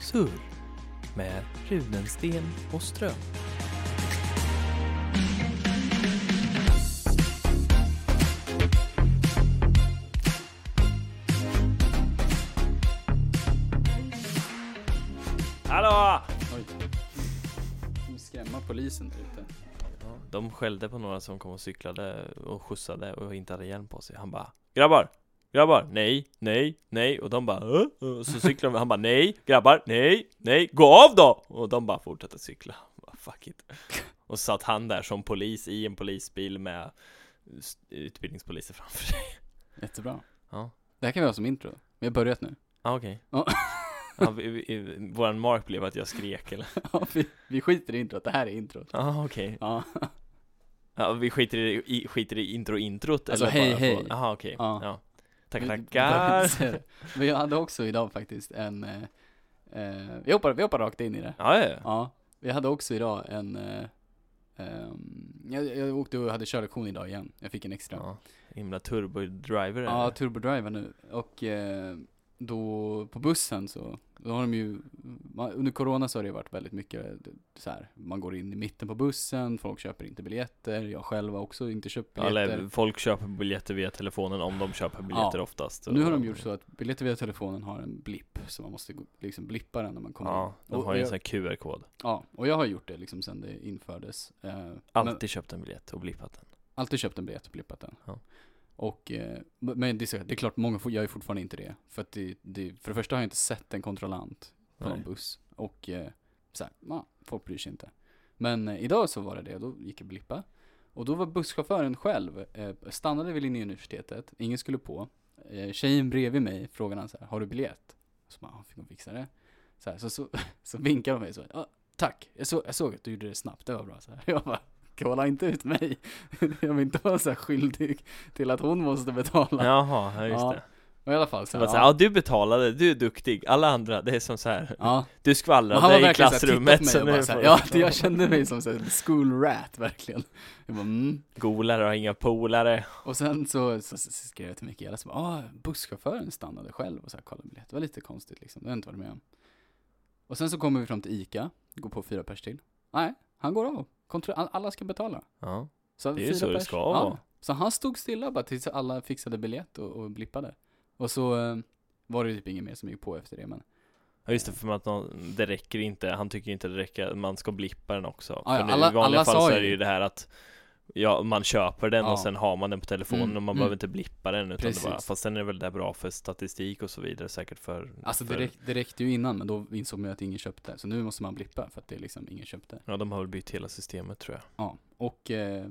Surr med Runensten och Ström. Hallå! Oj. De skrämma polisen där ute. De skällde på några som kom och cyklade och skjutsade och inte hade hjälm på sig. Han bara Grabbar! Grabbar! Nej! Nej! Nej! Och de bara "Äh?" Och så cyklar de. Han bara Nej! Grabbar! Nej! Nej! Gå av då! Och de bara fortsatte cykla. Bara, Fuck it. Och så satt han där som polis i en polisbil med utbildningspoliser framför sig. Jättebra. Ja. Det här kan vi ha som intro. Vi har börjat nu. Ah, okej. Ja. Ja, vi, vi, våran mark blev att jag skrek eller? Ja, vi, vi skiter i introt. Det här är introt. Ah, okej. Ja. Ja, vi skiter i, i, skiter i intro-introt Alltså, eller hej, bara hej. Jaha, okej. Ja. Ja. Tackar, Vi- tackar. vi- Vi hade också idag faktiskt en, eh, eh, vi hoppar, vi hoppar rakt in i det. Ja, ja, ja. Vi hade också idag en, eh, ehm, jag, jag åkte och hade körlektion idag igen. Jag fick en extra. ja. Himla turbo-driver Ja, turbodriver nu. Och eh, då på bussen så, då har de ju, man, under corona så har det varit väldigt mycket så här, man går in i mitten på bussen, folk köper inte biljetter, jag själv har också inte köpt biljetter. Eller folk köper biljetter via telefonen om de köper biljetter Ja. oftast. Nu har de gjort så att biljetter via telefonen har en blipp, så man måste liksom blippa den när man kommer Ja, de har och ju en sån här QR-kod. Ja, och jag har gjort det liksom sen det infördes. Eh, men- Alltid köpt en biljett och blippat den. Alltid köpt en biljett och blippat den. Ja. Och, eh, men det är, det är klart, många får, gör ju fortfarande inte det. För att det, det, för det första har jag inte sett en kontrollant på Nej. någon buss. Och eh, så här, ja, folk bryr sig inte. Men eh, idag så var det det, då gick jag blippa. Och då var busschauffören själv, stannade vid Linnéuniversitetet, ingen skulle på. Eh, tjejen bredvid mig frågade han så här, har du biljett? Så ja, fick hon fixa det. Så, här, så, så, så vinkade de mig så, ja, tack, jag, så, jag såg att du gjorde det snabbt, det var bra. Så här. Jag bara, kolla inte ut mig. jag vill inte vara så här skyldig till att hon måste betala. Jaha, ja, just Ja, det. Och i alla fall Så så här, så här, ja du betalade, du är duktig. Alla andra, det är som så här. ja. Du skvallrade i klassrummet så nu såhär, får- ja, jag kände mig som såhär school rat verkligen. Jag bara, mm. Golare har inga polare. Och sen så, så, så skrev jag till Mikaela, så bara, ah, busschauffören stannade själv och så här, kollade biljett. Det var lite konstigt liksom, det har jag inte varit med om. Och sen så kommer vi fram till ICA, går på fyra pers till. Nej, han går av. Alla ska betala. Ja. Så Det är ju så det ska ja. vara. Så han stod stilla bara tills alla fixade biljett och, och blippade. Och så eh, var det typ inget mer som gick på efter det, men Ja just det, för att någon, det räcker inte, han tycker inte det räcker, man ska blippa den också. Ja, ja, för nu, alla- i vanliga alla fall så är det ju det här att Ja, man köper den Ja. och sen har man den på telefonen Mm, och man mm. behöver inte blippa den utan det bara. Fast sen är det väl det bra för statistik och så vidare säkert för Alltså för, det, räck, det räckte ju innan, men då insåg man att ingen köpte. Så nu måste man blippa för att det är liksom ingen köpte. Ja de har väl bytt hela systemet tror jag Ja, och eh,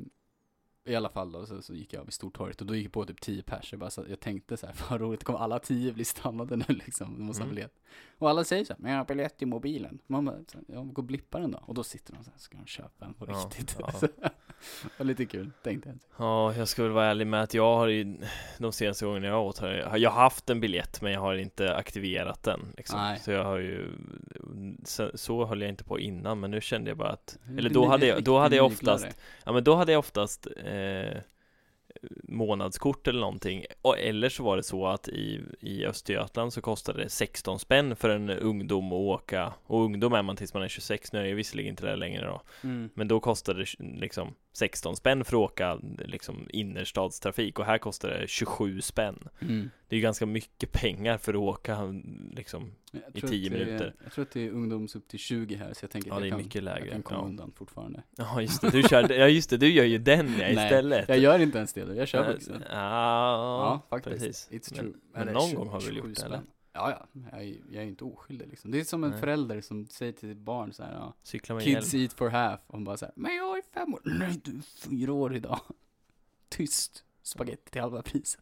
i alla fall då så, så gick jag vid Stortorget och då gick jag på typ 10 pers. Jag, bara, så, jag tänkte så här, vad roligt, kommer alla 10 bli stannade nu liksom? Du måste ha Mm. biljett. Och alla säger så här, men jag har biljett i mobilen. Man bara, så här, ja, gå och blippa den då. Och då sitter de så här, ska de köpa en på Ja, riktigt? ja. Var lite kul, tänkte jag. Ja, jag ska väl vara ärlig med att jag har ju De senaste gångerna jag åt har jag, har haft en biljett men jag har inte aktiverat den liksom. Nej. Så jag har ju så, så höll jag inte på innan men nu kände jag bara att Eller då hade jag, då hade jag oftast Ja men då hade jag oftast eh, månadskort eller någonting och, Eller så var det så att i, i Östergötland så kostade det 16 spänn för en ungdom att åka Och ungdom är man tills man är 26, nu är jag visserligen inte det längre då Mm. Men då kostade det liksom 16 spänn för att åka liksom innerstadstrafik och här kostar det 27 spänn Mm. Det är ju ganska mycket pengar för att åka liksom Jag I tror 10 att det är- minuter. Jag tror att det är ungdoms upp till 20 här, så jag tänker Ja att det är jag, kan, mycket jag lägre kan komma ja. undan fortfarande. ja just det, du kör, ja just det, du gör ju den ja, Nej, istället Jag gör inte ens det, jag kör vuxen. Ja, Ja, faktiskt. precis It's Men- true. men Eller någon 20 gång har vi väl 27 gjort det, eller? Ja, ja. Jag är, jag är inte oskyldig liksom. Det är som en Nej. förälder som säger till sitt barn så här, ja, Cykla med Kids hjälm eat for half. Och hon bara så här, men jag är fem år. Nej, du är fyra år idag. Tyst. Spaghetti till halva priset.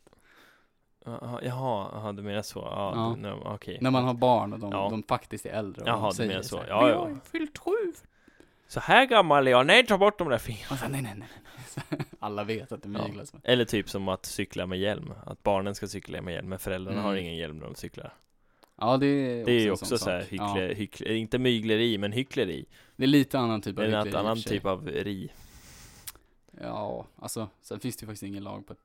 Jaha, Jaha, du menar så? Ja, Ja. du- nej, okej När man har barn och de, Ja. de faktiskt är äldre. Och Jaha, de du säger menar så. här, Ja, ja. jag har fyllt sju. Så här gammal är jag, nej ta bort de där fingrarna så, nej, nej, nej, nej. Alla vet att det Ja. myglas. med. Eller typ som att cykla med hjälm Att barnen ska cykla med hjälm, men föräldrarna Mm. har ingen hjälm när de cyklar Ja, det är Det är ju en också så här sak. hyckle, Ja, hyckle, inte mygleri, men hyckleri det är lite annan typ Det av är en hyckleri i och annan för sig. typ av ri Ja, alltså, sen finns det ju faktiskt ingen lag på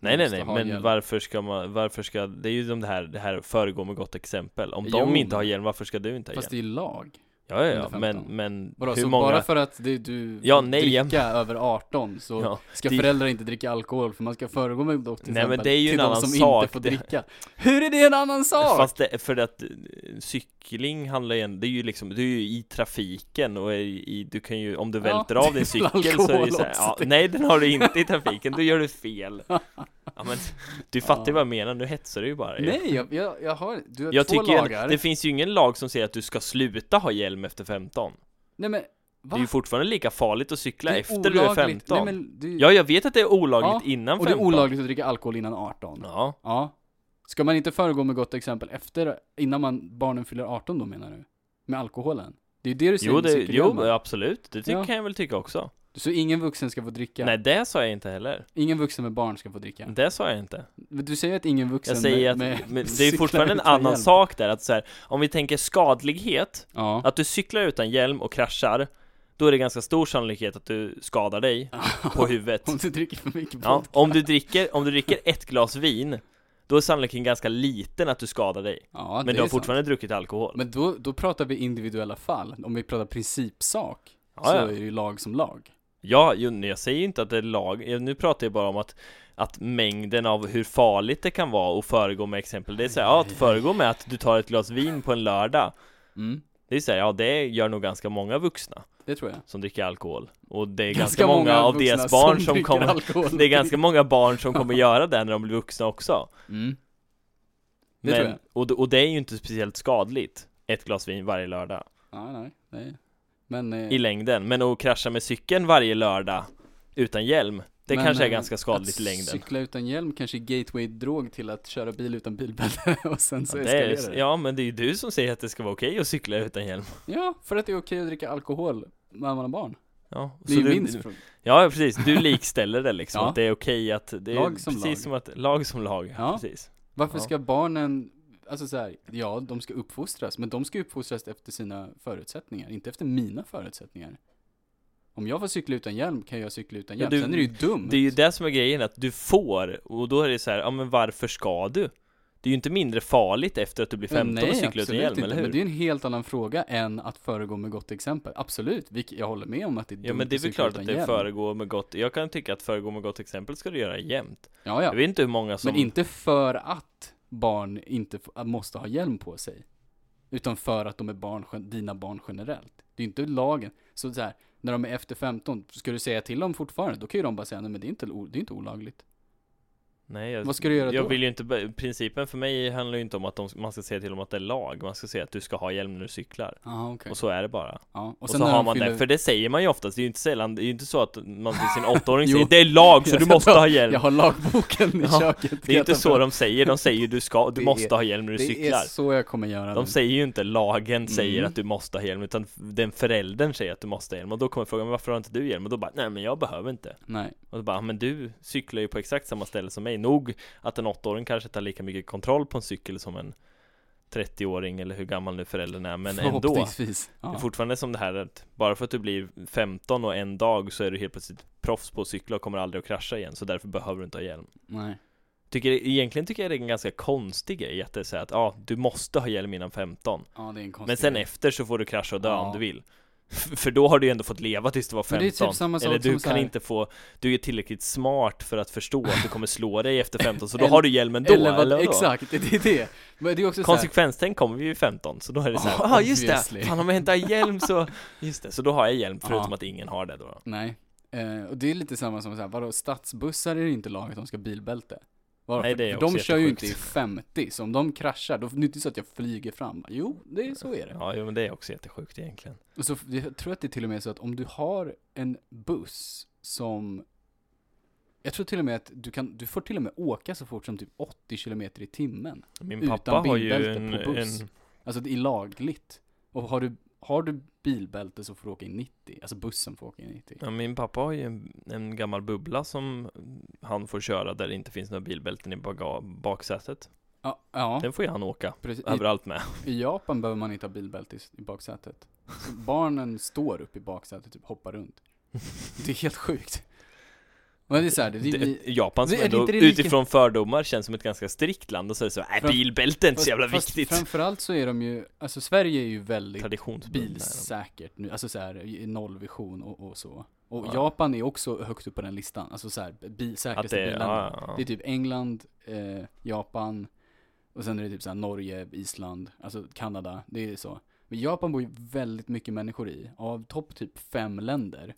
Nej nej nej, men hjälm. varför ska man, varför ska, det är ju det här, det här föregå med gott exempel Om Jo, de inte har hjälm, varför ska du inte ha Fast hjälm? det är lag. Ja ja, ja men, 15. men Vadå, hur så många? bara för att det, du Ja, nej, dricka över 18 så ja, ska det- föräldrar inte dricka alkohol för man ska föregå med gott Nej, exempel men det är ju till en de annan som sak, inte får det- dricka. Hur är det en annan sak? Fast det, för att eh, cykling handlar ju, det är ju liksom, du är ju i trafiken och i, du kan ju, om du Ja, välter av det är din cykel så är det alkohol så här, ja, Nej den har du inte i trafiken, då gör du fel Ja men, du fattar ju vad jag menar, nu hetsar du ju bara ju. Nej, jag, jag, jag har, du har Jag två tycker lagar. det finns ju ingen lag som säger att du ska sluta ha hjälm efter 15 Nej men, Det va? är ju fortfarande lika farligt att cykla Det efter du är olagligt. 15 Nej, men det, Ja jag vet att det är olagligt Ja, innan och det 15 är olagligt att dricka alkohol innan 18. Ja, Ja. Ska man inte föregå med gott exempel efter, innan man, barnen fyller 18 då menar du? Med alkoholen? Det är ju det du säger jo, det, jo absolut, det tycker Ja. kan jag väl tycka också Så ingen vuxen ska få dricka? Nej det sa jag inte heller, Ingen vuxen med barn ska få dricka? det sa jag inte Men Du säger att ingen vuxen Jag säger med, att, med men det är fortfarande en annan hjälm. sak där, att så här, om vi tänker skadlighet, Ja. att du cyklar utan hjälm och kraschar, då är det ganska stor sannolikhet att du skadar dig på huvudet. Om du dricker för mycket Ja, vodka. om du dricker, om du dricker ett glas vin, då är sannolikheten ganska liten att du skadar dig. Ja, Men du har sant. fortfarande druckit alkohol. Men då, då pratar vi individuella fall. Om vi pratar principsak, Ja, så ja. är det ju lag som lag. Ja, nej, jag säger inte att det är lag, Jag- nu pratar jag bara om att att mängden av hur farligt det kan vara att föregå med exempel Det är så här, ja, att föregå med att du tar ett glas vin på en lördag Mm, Det är så här, ja det gör nog ganska många vuxna det tror jag. som dricker alkohol Och det är ganska, många, av vuxna deras barn som, dricker kommer alkohol. Det är ganska många barn som kommer göra det när de blir vuxna också Mm. Det tror Men, jag. och, det- och det är ju inte speciellt skadligt Ett glas vin varje lördag Ja, nej, nej. Men, eh, I längden, men att krascha med cykeln varje lördag Utan hjälm Det men, kanske är eh, ganska skadligt i längden cykla utan hjälm kanske är gateway-drog till att köra bil utan bilbälte och sen så ja, det det. är, ja men det är ju du som säger att det ska vara okej att cykla utan hjälm Ja, för att det är okej att dricka alkohol när man har barn. Ja, Det är ju du, min fråga. Ja precis, du likställer det liksom, Ja. att det är okej att det är Lag som precis lag. som att, lag som lag, Ja. precis Varför Ja. ska barnen, alltså så här, ja, de ska uppfostras, men de ska uppfostras efter sina förutsättningar, inte efter mina förutsättningar. Om jag får cykla utan hjälm kan jag cykla utan Ja, hjälm, du- sen är det ju dumt. Det är ju det som är grejen, att du får, och då är det så här, ja men varför ska du? Det är ju inte mindre farligt efter att du blir 15 Nej, och cyklar utan hjälm, inte, eller hur? Men det är ju en helt annan fråga än att föregå med gott exempel. Absolut, jag håller med om att det är dumt Ja men det är väl klart att det hjälm. föregår med gott, jag kan tycka att föregå med gott exempel ska du göra jämt Ja, Jag ja. vet inte hur många som Men inte för att barn inte måste ha hjälm på sig. Utan för att de är barn, dina barn generellt. Det är ju inte lagen. Så, så här, när de är efter 15, ska du säga till dem fortfarande, då kan ju de bara säga nej men det är inte, det är inte olagligt. Nej, jag, Vad ska du göra jag då? vill ju inte, principen för mig handlar ju inte om att de, man ska säga till dem att det är lag Man ska säga att du ska ha hjälm när du cyklar Ja, okej. Och så är det bara Ja, Och, sen så har man fyller- det, för det säger man ju oftast, det är ju inte sällan, det är ju inte så att man till sin åttaåring säger Det är lag så du måste ta- ha hjälm Jag har lagboken i Ja, köket. Det är inte så de säger, de säger du ska, du Det måste är- ha hjälm när du Det cyklar är så jag kommer göra De nu. säger ju inte lagen säger Mm. att du måste ha hjälm utan den föräldern säger att du måste ha hjälm och då kommer frågan varför har inte du hjälm? Och då bara nej men jag behöver inte Nej. Och då bara men du cyklar ju på exakt samma ställe som mig Nog att en åttaåring kanske tar lika mycket kontroll på en cykel som en 30-åring eller hur gammal nu föräldern är men ändå Förhoppningsvis. Det är Ja. fortfarande som det här att bara för att du blir 15 och en dag så är du helt plötsligt proffs på att cykla och kommer aldrig att krascha igen så därför behöver du inte ha hjälm Nej. Tycker, egentligen tycker jag det är en ganska konstig grej att det är så att ja, du måste ha hjälm innan 15 Ja, Men sen grej. efter så får du krascha och dö Ja. om du vill För då har du ju ändå fått leva tills du var Men 15 det är typ Eller du som kan här- inte få Du är tillräckligt smart för att förstå att du kommer slå dig efter 15 Så då Eller- har du hjälmen då, eller eller, vad, vadå? exakt, det är det. Men det är också Konsekvenstänk kommer vi ju 15, så då är det så här, ja ah, just det, fan om jag inte har hjälm så Just det, så då har jag hjälm förutom att ingen har det då. Nej. Eh, och det är lite samma som så här, vadå, stadsbussar är det inte lag att de ska bilbälte? Vadå? Nej, för, det är för de kör ju inte i jättesjukt. 50, så om de kraschar, då det är inte så att jag flyger fram. Jo, det är så är det. Ja, jo, men det är också jättesjukt egentligen Och så, jag tror att det är till och med så att om du har en buss som jag tror till och med att du kan, du får till och med åka så fort som typ 80 km i timmen. Min Utan pappa har ju en, på buss. en Alltså det är lagligt. Och har du, har du bilbälte så får du åka i 90. Alltså bussen får åka i 90. Ja, min pappa har ju en, en gammal bubbla som han får köra där det inte finns några bilbälten i baksätet Ja, ja Den får ju han åka precis. Överallt med I Japan behöver man inte ha bilbälte i, baksätet. Så barnen står upp i baksätet, typ hoppar runt. Det är helt sjukt. Men det är såhär, det, det, Det, Japan som det- ändå utifrån fördomar känns som ett ganska strikt land och så är det så, äh, Fram- bilbälte är inte så jävla fast viktigt framförallt så är de ju, alltså Sverige är ju väldigt bilsäkert nu, alltså såhär i nollvision och, och så. Och Ja. Japan är också högt upp på den listan, alltså såhär, bil, Att säkraste det, ja, ja, Det är typ England, eh, Japan, och sen är det typ såhär Norge, Island, alltså Kanada, det är så. Men Japan bor ju väldigt mycket människor i. Av topp typ fem länder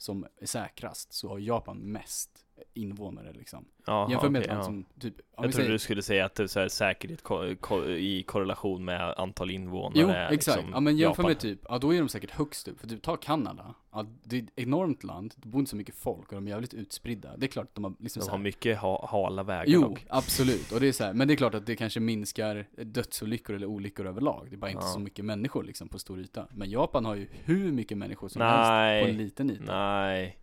som är säkrast så har Japan mest invånare liksom. ja, Jämför med okej, ett land ja. som typ, Jag trodde säger, du skulle säga att det är så här säkerhet ko- ko- i korrelation med antal invånare Jo, är exakt. liksom ja men jämför Japan. med typ, ja då är de säkert högst upp. För typ, ta Kanada. Ja, det är ett enormt land, det bor inte så mycket folk och de är jävligt utspridda. Det är klart att de har liksom De så har här, mycket ha, hala vägar Jo, dock. absolut. Och det är så här, men det är klart att det kanske minskar dödsolyckor eller olyckor överlag. Det är bara inte Ja. så mycket människor liksom på stor yta. Men Japan har ju hur mycket människor som helst på en Nej, liten yta. nej,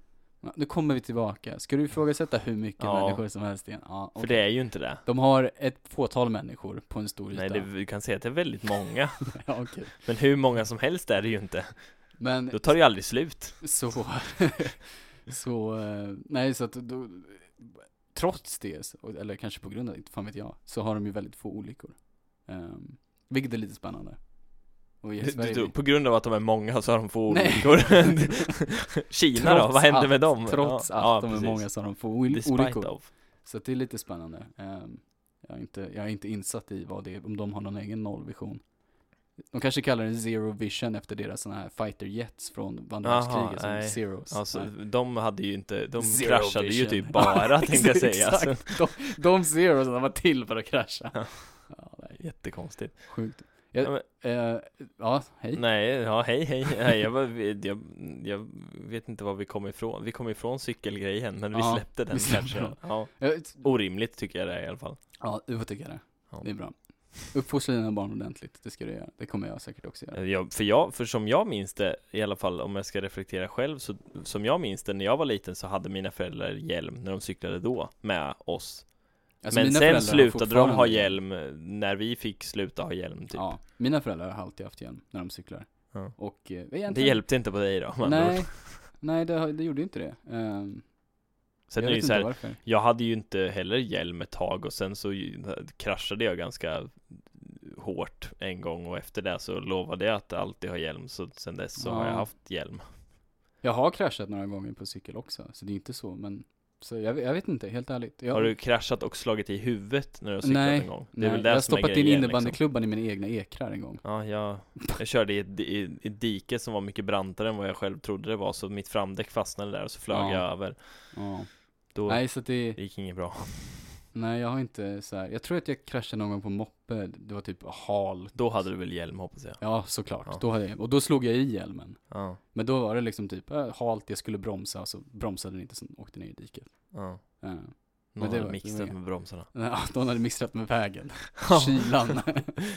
nu kommer vi tillbaka. Ska du ifrågasätta hur mycket Ja. människor som helst igen? Ja, för okej. det är ju inte det. De har ett fåtal människor på en stor yta. Nej, det, vi kan säga att det är väldigt många. ja, okej. Men hur många som helst är det ju inte. Men Då tar det ju aldrig slut. Så, så, eh, nej så att då, trots det, eller kanske på grund av det, fan vet jag, så har de ju väldigt få olyckor. Um, vilket är lite spännande. Du, Sverige, du, på grund av att de är många så har de få olyckor. Kina då, Trots vad hände att- med dem? Trots Ja, att ja, de är precis. många så har de få olyckor. Så att det är lite spännande. Ehm, jag, är inte, jag är inte insatt i vad det är, om de har någon egen nollvision. De kanske kallar det zero vision efter deras sådana här fighter jets från världskriget som nej. zeros. Alltså, Nej. de hade ju inte, de Zero kraschade ju vision. typ bara tänkte jag säga. Exakt, de, de zeros de var till för att krascha. Ja, det är jättekonstigt. sjukt. Ja, Jag, men- eh, ja, hej. Nej, ja hej hej. Nej, jag, jag, jag vet inte var vi kom ifrån. Vi kom ifrån cykelgrejen, men vi Ja, släppte den vi släppte kanske. den. Ja, orimligt tycker jag det är i alla fall. ja, du får tycka det. Ja. Det är bra. Uppfostra dina barn ordentligt, det ska du göra. Det kommer jag säkert också göra. Jag, för, jag, för som jag minns det, i alla fall om jag ska reflektera själv, så som jag minns det när jag var liten så hade mina föräldrar hjälm när de cyklade då, med oss. Alltså, Men sen slutade de ha hjälm när vi fick sluta ha hjälm typ. Ja, mina föräldrar har alltid haft hjälm när de cyklar. Ja. Och eh, Det egentligen, hjälpte inte på dig då, Nej, nej det, det gjorde inte det. Um, Sen jag är det så här, varför. Jag hade ju inte heller hjälm ett tag och sen så kraschade jag ganska hårt en gång och efter det så lovade jag att alltid ha hjälm så sen dess så har jag Ja. haft hjälm. Jag har kraschat några gånger på cykel också, så det är inte så, men så jag, jag vet inte, helt ärligt. Jag, Har du kraschat och slagit i huvudet när du har cyklat Nej, en gång? Det är nej, väl det jag har stoppat in liksom. innebandyklubban i mina egna ekrar en gång. Ja, jag, jag körde i ett, i, i dike som var mycket brantare än vad jag själv trodde det var så mitt framdäck fastnade där och så flög Ja. jag över. Ja. Då Nej, så det, det gick inget bra. Nej jag har inte så här. jag tror att jag kraschade någon gång på moppe, det var typ hal. Då hade du väl hjälm hoppas jag? Ja, såklart. Ja. Då hade jag, och då slog jag i hjälmen. Ja, Men då var det liksom typ äh, halt, jag skulle bromsa, och så bromsade den inte, så åkte ner i diket. ja. Ja. Någon det hade var- med bromsarna. Ja, de hade mixat med vägen. Kylan.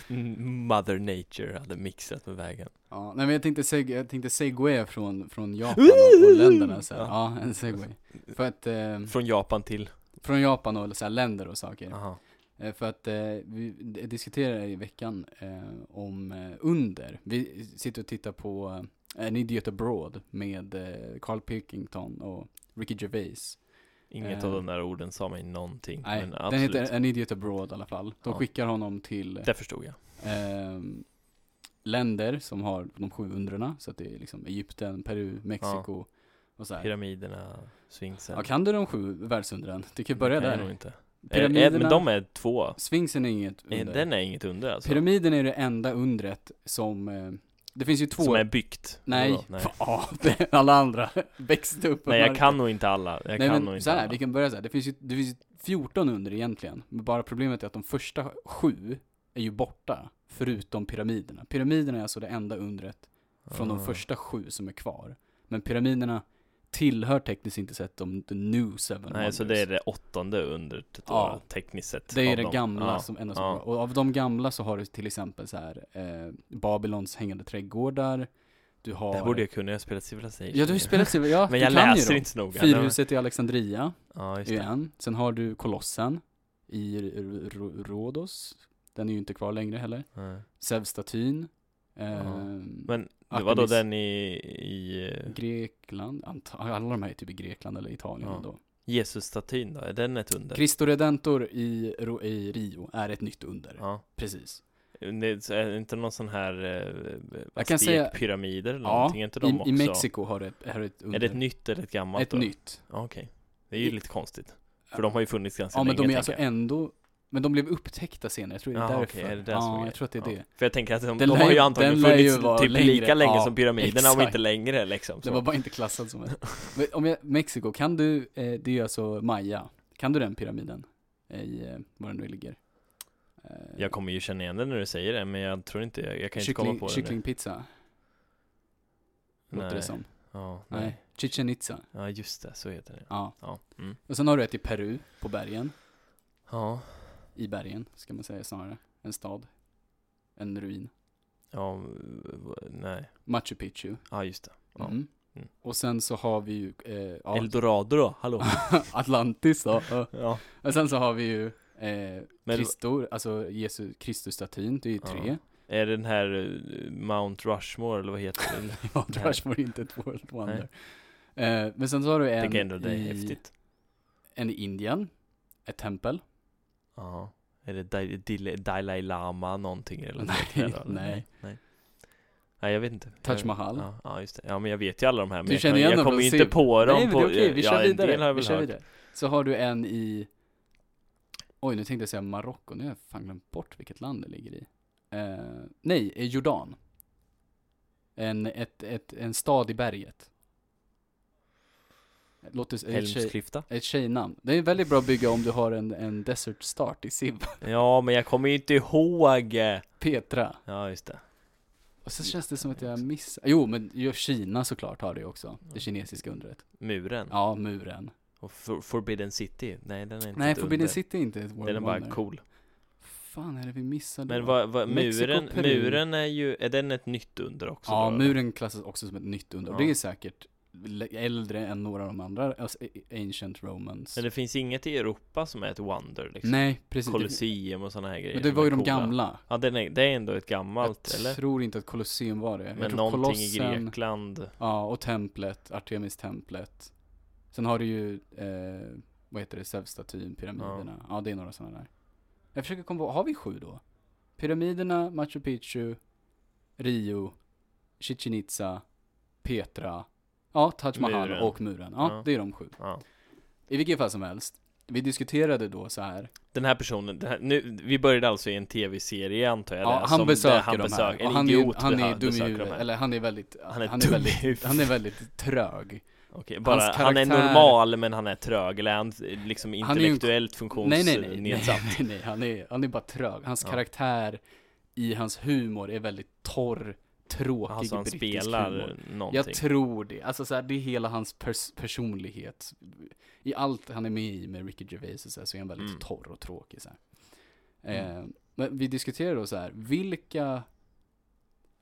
Mother Nature hade mixat med vägen. ja, nej men jag tänkte, seg jag tänkte segway från, från Japan och, och länderna så här. Ja. Ja, en segway. För att, eh, Från Japan till, från Japan och så här, länder och saker. aha. Eh, För att eh, vi d- diskuterar i veckan eh, om eh, under. Vi sitter och tittar på eh, An Idiot Abroad med eh, Carl Pilkington och Ricky Gervais. Inget Eh. av de där orden sa mig någonting. Nej, men den heter An Idiot Abroad i alla fall. De Ja. skickar honom till Det förstod jag. ehm, länder som har de sju undrena. Så att det är liksom Egypten, Peru, Mexiko och så här. Pyramiderna, Sphinxen. Ja, kan du de sju världsundren? Du kan börja Det kan jag nog där. inte. Är, Pyramiderna, men de är två. Sphinxen är inget under. Den är inget under alltså. Pyramiden är det enda undret som, eh, det finns ju två Som är byggt. Nej, Vadå? Nej. Alla andra växte upp Nej, jag kan nog inte alla. Jag Nej kan nog men inte så här, alla. vi kan börja så här. Det finns ju, det finns ju 14 under egentligen. Men bara problemet är att de första sju är ju borta. Förutom pyramiderna. Pyramiderna är alltså det enda undret från de Ah. första sju som är kvar. Men pyramiderna tillhör tekniskt inte sett de the new seven Nej, så wonders. det är det åttonde undret då, Ja. tekniskt sett. Det är det dem. gamla Ja. som som ja. Och av de gamla så har du till exempel så här eh, Babylons hängande trädgårdar. Du har... Det borde jag kunna, jag har spelat Civilization. Ja, du har spelat Civ- ja, Men jag läser inte så noga. Fyrhuset i Alexandria Ja, just en. Sen har du Kolossen i Rhodos. Den är ju inte kvar längre heller. Zeus-statyn. Ja. ehm, Men det var då den i, i eh, Grekland. Anta- alla de här är typ i Grekland eller Italien Ja. då. Jesus-statyn då, är den ett under? Cristo Redentor i, i Rio är ett nytt under. Ja. Precis. Det är inte någon sån här Jag kan säga- pyramider eller Ja, någonting? Är inte de I, också? i Mexiko har det ett, har ett under. Är det ett nytt eller ett gammalt Ett då? nytt. Ja, Okej. Det är ju I- lite konstigt. För de har ju funnits ganska Ja länge men de är alltså jag. ändå, men de blev upptäckta senare, jag tror det är Ja, därför. okej, är det det ja, jag tror att det är det. För jag tänker att de, Den de har ju ju- antagligen den ju funnits vara typ längre. lika länge Ja, som pyramiderna om exakt. inte längre liksom. Det Så. var bara inte klassat som ett. Om jag, Mexiko, kan du, eh, det är ju alltså Maya. Kan du den pyramiden? I, eh, var den nu ligger? Eh, Jag kommer ju känna igen det när du säger det, men jag tror inte, jag, jag kan inte komma kyckling, på det Kycklingpizza, låter det som. Ja, Nej. nej. Chichen Itza. Ja, just det, så heter det. Ja. Ja. Mm. Och sen har du ett i Peru, på bergen. Ja. I bergen, ska man säga snarare. En stad. En ruin. Ja, nej. Machu Picchu. Ja, just det. Ja. Mm. Mm. Och sen så har vi ju, eh, ja, Eldorado då, hallå? Atlantis då. Ja. Och sen så har vi ju eh, Kristor, alltså Jesus Kristusstatyn, det är ju Ja. tre. Är det den här eh, Mount Rushmore eller vad heter det? Ja, Nej. Rushmore är inte ett world wonder. Eh, men sen så har du en tycker ändå det är häftigt. en i Indien, ett tempel. Ja. Är det Dai- Dalai Lama någonting eller Nej, nej. nej. Nej, jag vet inte. Taj Jag- Mahal. Ja, ja, just det. Ja, men jag vet ju alla de här. Men Du jag, känner jag dem kommer ju inte på dem Nej men det är okej, vi ja, kör en del har vidare. jag Vi kör hört. vidare. Så har du en i, oj nu tänkte jag säga Marocko, nu har jag fan glömt bort vilket land det ligger i. Eh, nej, i Jordan. En, ett, ett, en stad i berget. Låter ett, tjej, Helmsklyfta? ett tjejnamn. Det är väldigt bra att bygga om du har en, en Desert Start i Civ. Ja, men jag kommer ju inte ihåg. Petra. Ja, just det. Och så känns det som att jag missar, jo men ju Kina såklart har det också, det kinesiska undret. Muren. Ja, muren. Och For- Forbidden City. Nej, den är inte Nej, ett Forbidden under. City är inte ett World Den är bara Wonder. cool. fan är det vi missar då? Men vad, vad, muren, Peru. muren är ju, är den ett nytt under också Ja, då, muren klassas också som ett nytt under. Ja. det är säkert äldre än några av de andra, alltså Ancient Romans. Men det finns inget i Europa som är ett wonder liksom? Nej, precis. Colosseum och såna här grejer Men det var ju de coola. gamla. Ja, den är, det är ändå ett gammalt, jag eller? tror inte att Colosseum var det. jag Men någonting i Kolossen- Grekland Ja, och templet, Artemis-templet. Sen har du ju, eh, vad heter det, Zeus-statyn, pyramiderna. Ja. det är några sådana där. Jag försöker komma på, har vi sju då? Pyramiderna, Machu Picchu, Rio, Chichen Itza, Petra, ja, Taj Mahal Muren. och muren. Ja, Ja. det är de sju. ja. I vilket fall som helst, vi diskuterade då så här. Den här personen, den här, nu, vi började alltså i en tv-serie antar jag Ja, där, han besöker han de här. besöker, Och han idiot är, han är dum i huvudet, här. eller han är väldigt, Han är han är väldigt, han är väldigt trög. Okej, bara, Hans han är karaktär- normal men han är trög, eller är han liksom en- intellektuellt Nej, nej, nej, nej, funktionsnedsatt? nej, nej, han är, han är bara trög. Hans Ja. karaktär i hans humor är väldigt torr, tråkig Alltså han brittisk spelar humor. någonting? Jag tror det. Alltså så här, det är hela hans pers personlighet. I allt han är med i med Ricky Gervais och så, här, så är han väldigt Mm. torr och tråkig så här. Mm. Eh, men vi diskuterar då så här, vilka,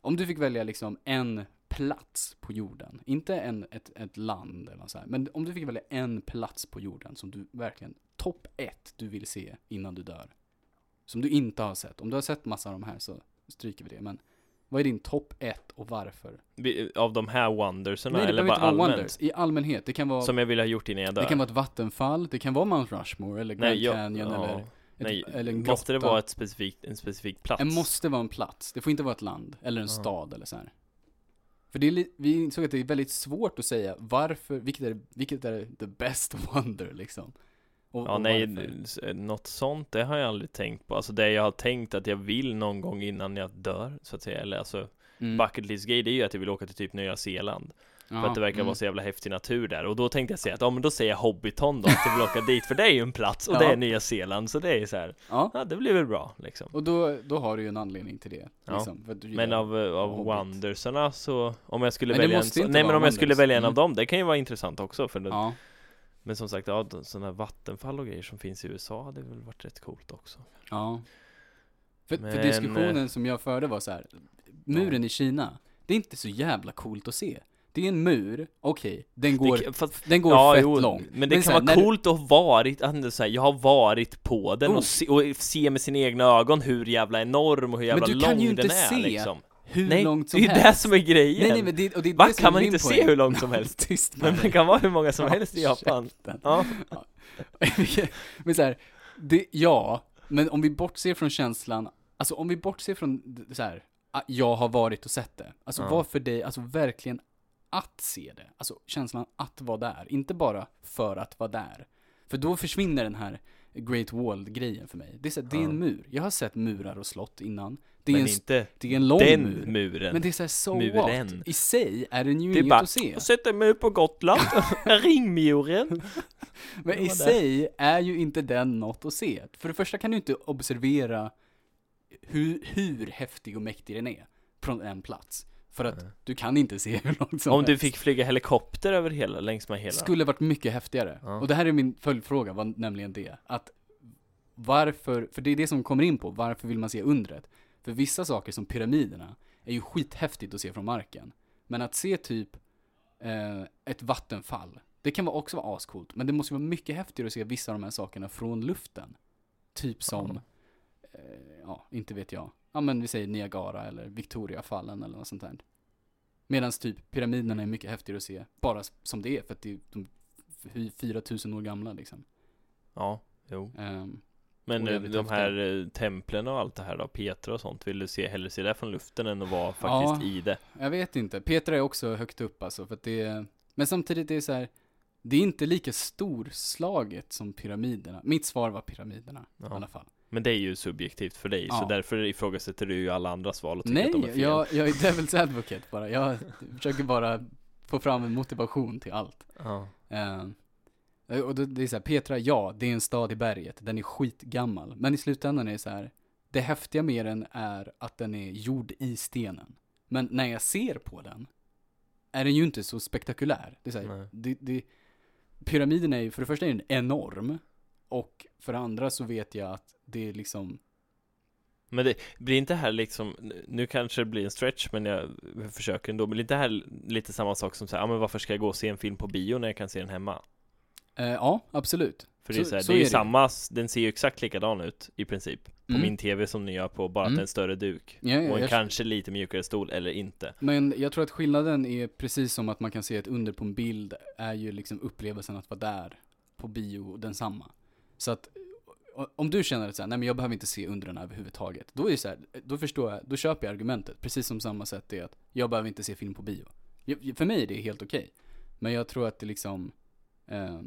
om du fick välja liksom en plats på jorden, inte en, ett, ett land eller något så här, men om du fick välja en plats på jorden som du verkligen, topp ett du vill se innan du dör. Som du inte har sett. Om du har sett massa av de här så stryker vi det, men vad är din topp ett och varför? Av de här wonderserna, Nej, det eller bara inte vara allmänt? wonders. I allmänhet. Det kan vara, Som jag vill ha gjort innan jag dör? det kan vara ett vattenfall, det kan vara Mount Rushmore eller Grand Nej, jag, Canyon ja, eller, ett, nej, eller en grotta. måste det vara ett specifikt, en specifik plats? Det måste vara en plats. Det får inte vara ett land eller en Ja. stad eller så här. För det är vi insåg att det är väldigt svårt att säga varför, vilket är, vilket är the best wonder liksom. Och, Ja, och nej, varför. något sånt, det har jag aldrig tänkt på. Alltså det jag har tänkt att jag vill någon gång innan jag dör, så att säga. Eller alltså, Mm. bucket list grej, det är ju att jag vill åka till typ Nya Zeeland. För Ja, att det verkar mm. vara så jävla häftig natur där. Och då tänkte jag säga att, ja men då säger jag Hobbiton då, att jag vill åka dit. För det är ju en plats, och Ja. det är Nya Zeeland. Så det är så här, Ja, ja det blir väl bra liksom. och då, då har du ju en anledning till det. Ja. Liksom, du Men av, av Hobbit. wonderserna så, om jag skulle Men välja en Nej men om jag skulle välja en av Mm. dem, det kan ju vara intressant också för det, Ja, Men som sagt, ja sådana här vattenfall och grejer som finns i USA hade väl varit rätt coolt också ja. För, för Men, diskussionen som jag förde var så här. muren i Kina, det är inte så jävla coolt att se. Det är en mur, okej, den går, det, kan- fast, den går ja, fett jo, långt. Men det kan så här, vara coolt att ha varit, så här, jag har varit på den Oh. och, se, och se med sina egna ögon hur jävla enorm och hur jävla du lång kan ju inte den är se liksom hur Nej, långt det som är ju helst. det som är grejen! Nej, nej, men det, och det är det som kan är man inte se hur långt som helst? Tyst Men det kan vara hur många som Ja, helst i Japan. käften. Ja, men så här, det, ja, men om vi bortser från känslan, alltså om vi bortser från så här, att jag har varit och sett det. Alltså Ja. vad för dig, alltså verkligen att se det. Alltså känslan att vara där, inte bara för att vara där. För då försvinner den här Great Wall-grejen för mig. Det är, så här, det är Ja. en mur. Jag har sett murar och slott innan. Det är, men en, inte det är en lång den mur. muren. Men det är såhär, so Muren. what? I sig är den ju Det inget bara, att se. sätter mig upp på Gotland, ringmuren. Men i sig är ju inte den något att se. För det första kan du inte observera hur, hur häftig och mäktig den är från en plats. För att Nej. du kan inte se hur långt som Om du helst. fick flyga helikopter över hela, längs med hela. Skulle varit mycket häftigare. Ja. Och det här är min följdfråga, var nämligen det. Att varför, för det är det som kommer in på, varför vill man se undret? För vissa saker som pyramiderna är ju skithäftigt att se från marken. Men att se typ eh, ett vattenfall, det kan vara också vara ascoolt. Men det måste vara mycket häftigare att se vissa av de här sakerna från luften. Typ som, eh, ja, inte vet jag. Ja men vi säger Niagara eller Victoriafallen eller något sånt där. Medan typ pyramiderna är mycket häftigare att se, bara som det är, för att det är de är 4000 år gamla liksom. Ja, jo. Ehm, Men eh, de här eh, templen och allt det här då, Petra och sånt, vill du se, hellre se det från luften än att vara faktiskt Ja. i det? jag vet inte, Petra är också högt upp alltså, för att det är, men samtidigt är det så här, det är inte lika storslaget som pyramiderna. Mitt svar var pyramiderna i Ja. alla fall. Men det är ju subjektivt för dig, så Ja. därför ifrågasätter du ju alla andras val och tycker Nej, att de är fel. jag, jag är devil's advocate bara. Jag försöker bara få fram en motivation till allt. Ja. Ehm, och det, det är så här, Petra, ja, det är en stad i berget. Den är skitgammal. Men i slutändan är det så här, det häftiga med den är att den är gjord i stenen. Men när jag ser på den är den ju inte så spektakulär. Det är så här, det, det, pyramiden är ju, för det första är den enorm. Och för det andra så vet jag att det är liksom, Men det blir inte här liksom, nu kanske det blir en stretch men jag försöker ändå, men blir inte här lite samma sak som säger, ja men varför ska jag gå och se en film på bio när jag kan se den hemma? Eh, ja, absolut. För det är Så- så, här, så det är ju är samma, den ser ju exakt likadan ut i princip På Mm. min tv som ni gör på, bara att Mm. det är en större duk Ja, ja, Och en kanske lite mjukare stol, eller inte Men jag tror att skillnaden är precis som att man kan se ett under på en bild är ju liksom upplevelsen att vara där på bio densamma. Så att om du känner att så här, nej men jag behöver inte se undren överhuvudtaget. Då är det så här, då förstår jag, då köper jag argumentet. Precis som samma sätt är att jag behöver inte se film på bio. För mig är det helt okej. Men jag tror att det liksom, eh,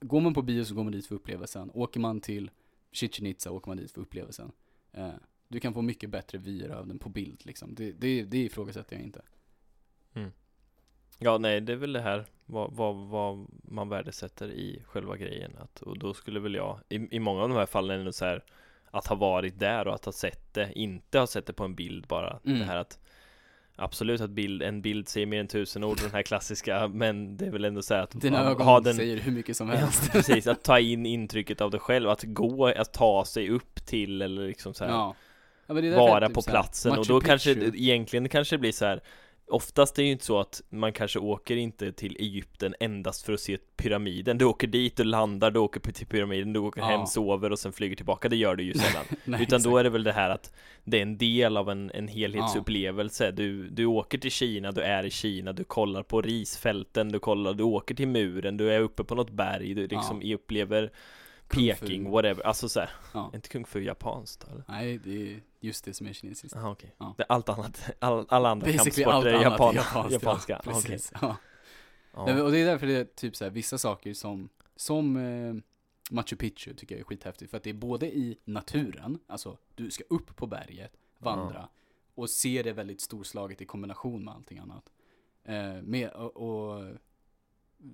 går man på bio så går man dit för upplevelsen. Åker man till Chichen Itza åker man dit för upplevelsen. Eh, du kan få mycket bättre vyer av den på bild liksom. Det, det, det ifrågasätter jag inte. Ja, nej, det är väl det här vad, vad, vad man värdesätter i själva grejen att, Och då skulle väl jag, i, i många av de här fallen är det så här Att ha varit där och att ha sett det, inte ha sett det på en bild bara Mm. Det här att Absolut att bild, en bild säger mer än tusen ord, den här klassiska Men det är väl ändå så att Dina ögon ha den, säger hur mycket som Ja, helst. precis, att ta in intrycket av det själv, att gå, att ta sig upp till eller liksom så här, Ja. Ja, vara typ på platsen och då kanske Picchu. egentligen kanske det blir så här Oftast är det ju inte så att man kanske åker inte till Egypten endast för att se pyramiden Du åker dit, du landar, du åker till pyramiden, du åker Ja. hem, sover och sen flyger tillbaka Det gör du ju sällan Nej, Utan då exakt. är det väl det här att det är en del av en, en helhetsupplevelse du, du åker till Kina, du är i Kina, du kollar på risfälten, du kollar, du åker till muren, du är uppe på något berg, du liksom upplever Kung fu. Peking, whatever, alltså så här, Ja. är inte kung fu japanskt eller? Nej, det är just det som är kinesiskt. Jaha okej, Ja. det allt annat, all, alla andra Basically kampsporter är japan, japanskt. japanska, ja, precis. Ja. ja. Och det är därför det är typ så här, vissa saker som, som eh, Machu Picchu tycker jag är skithäftigt. För att det är både i naturen, alltså du ska upp på berget, vandra, och se det väldigt storslaget i kombination med allting annat. Eh, med, och, och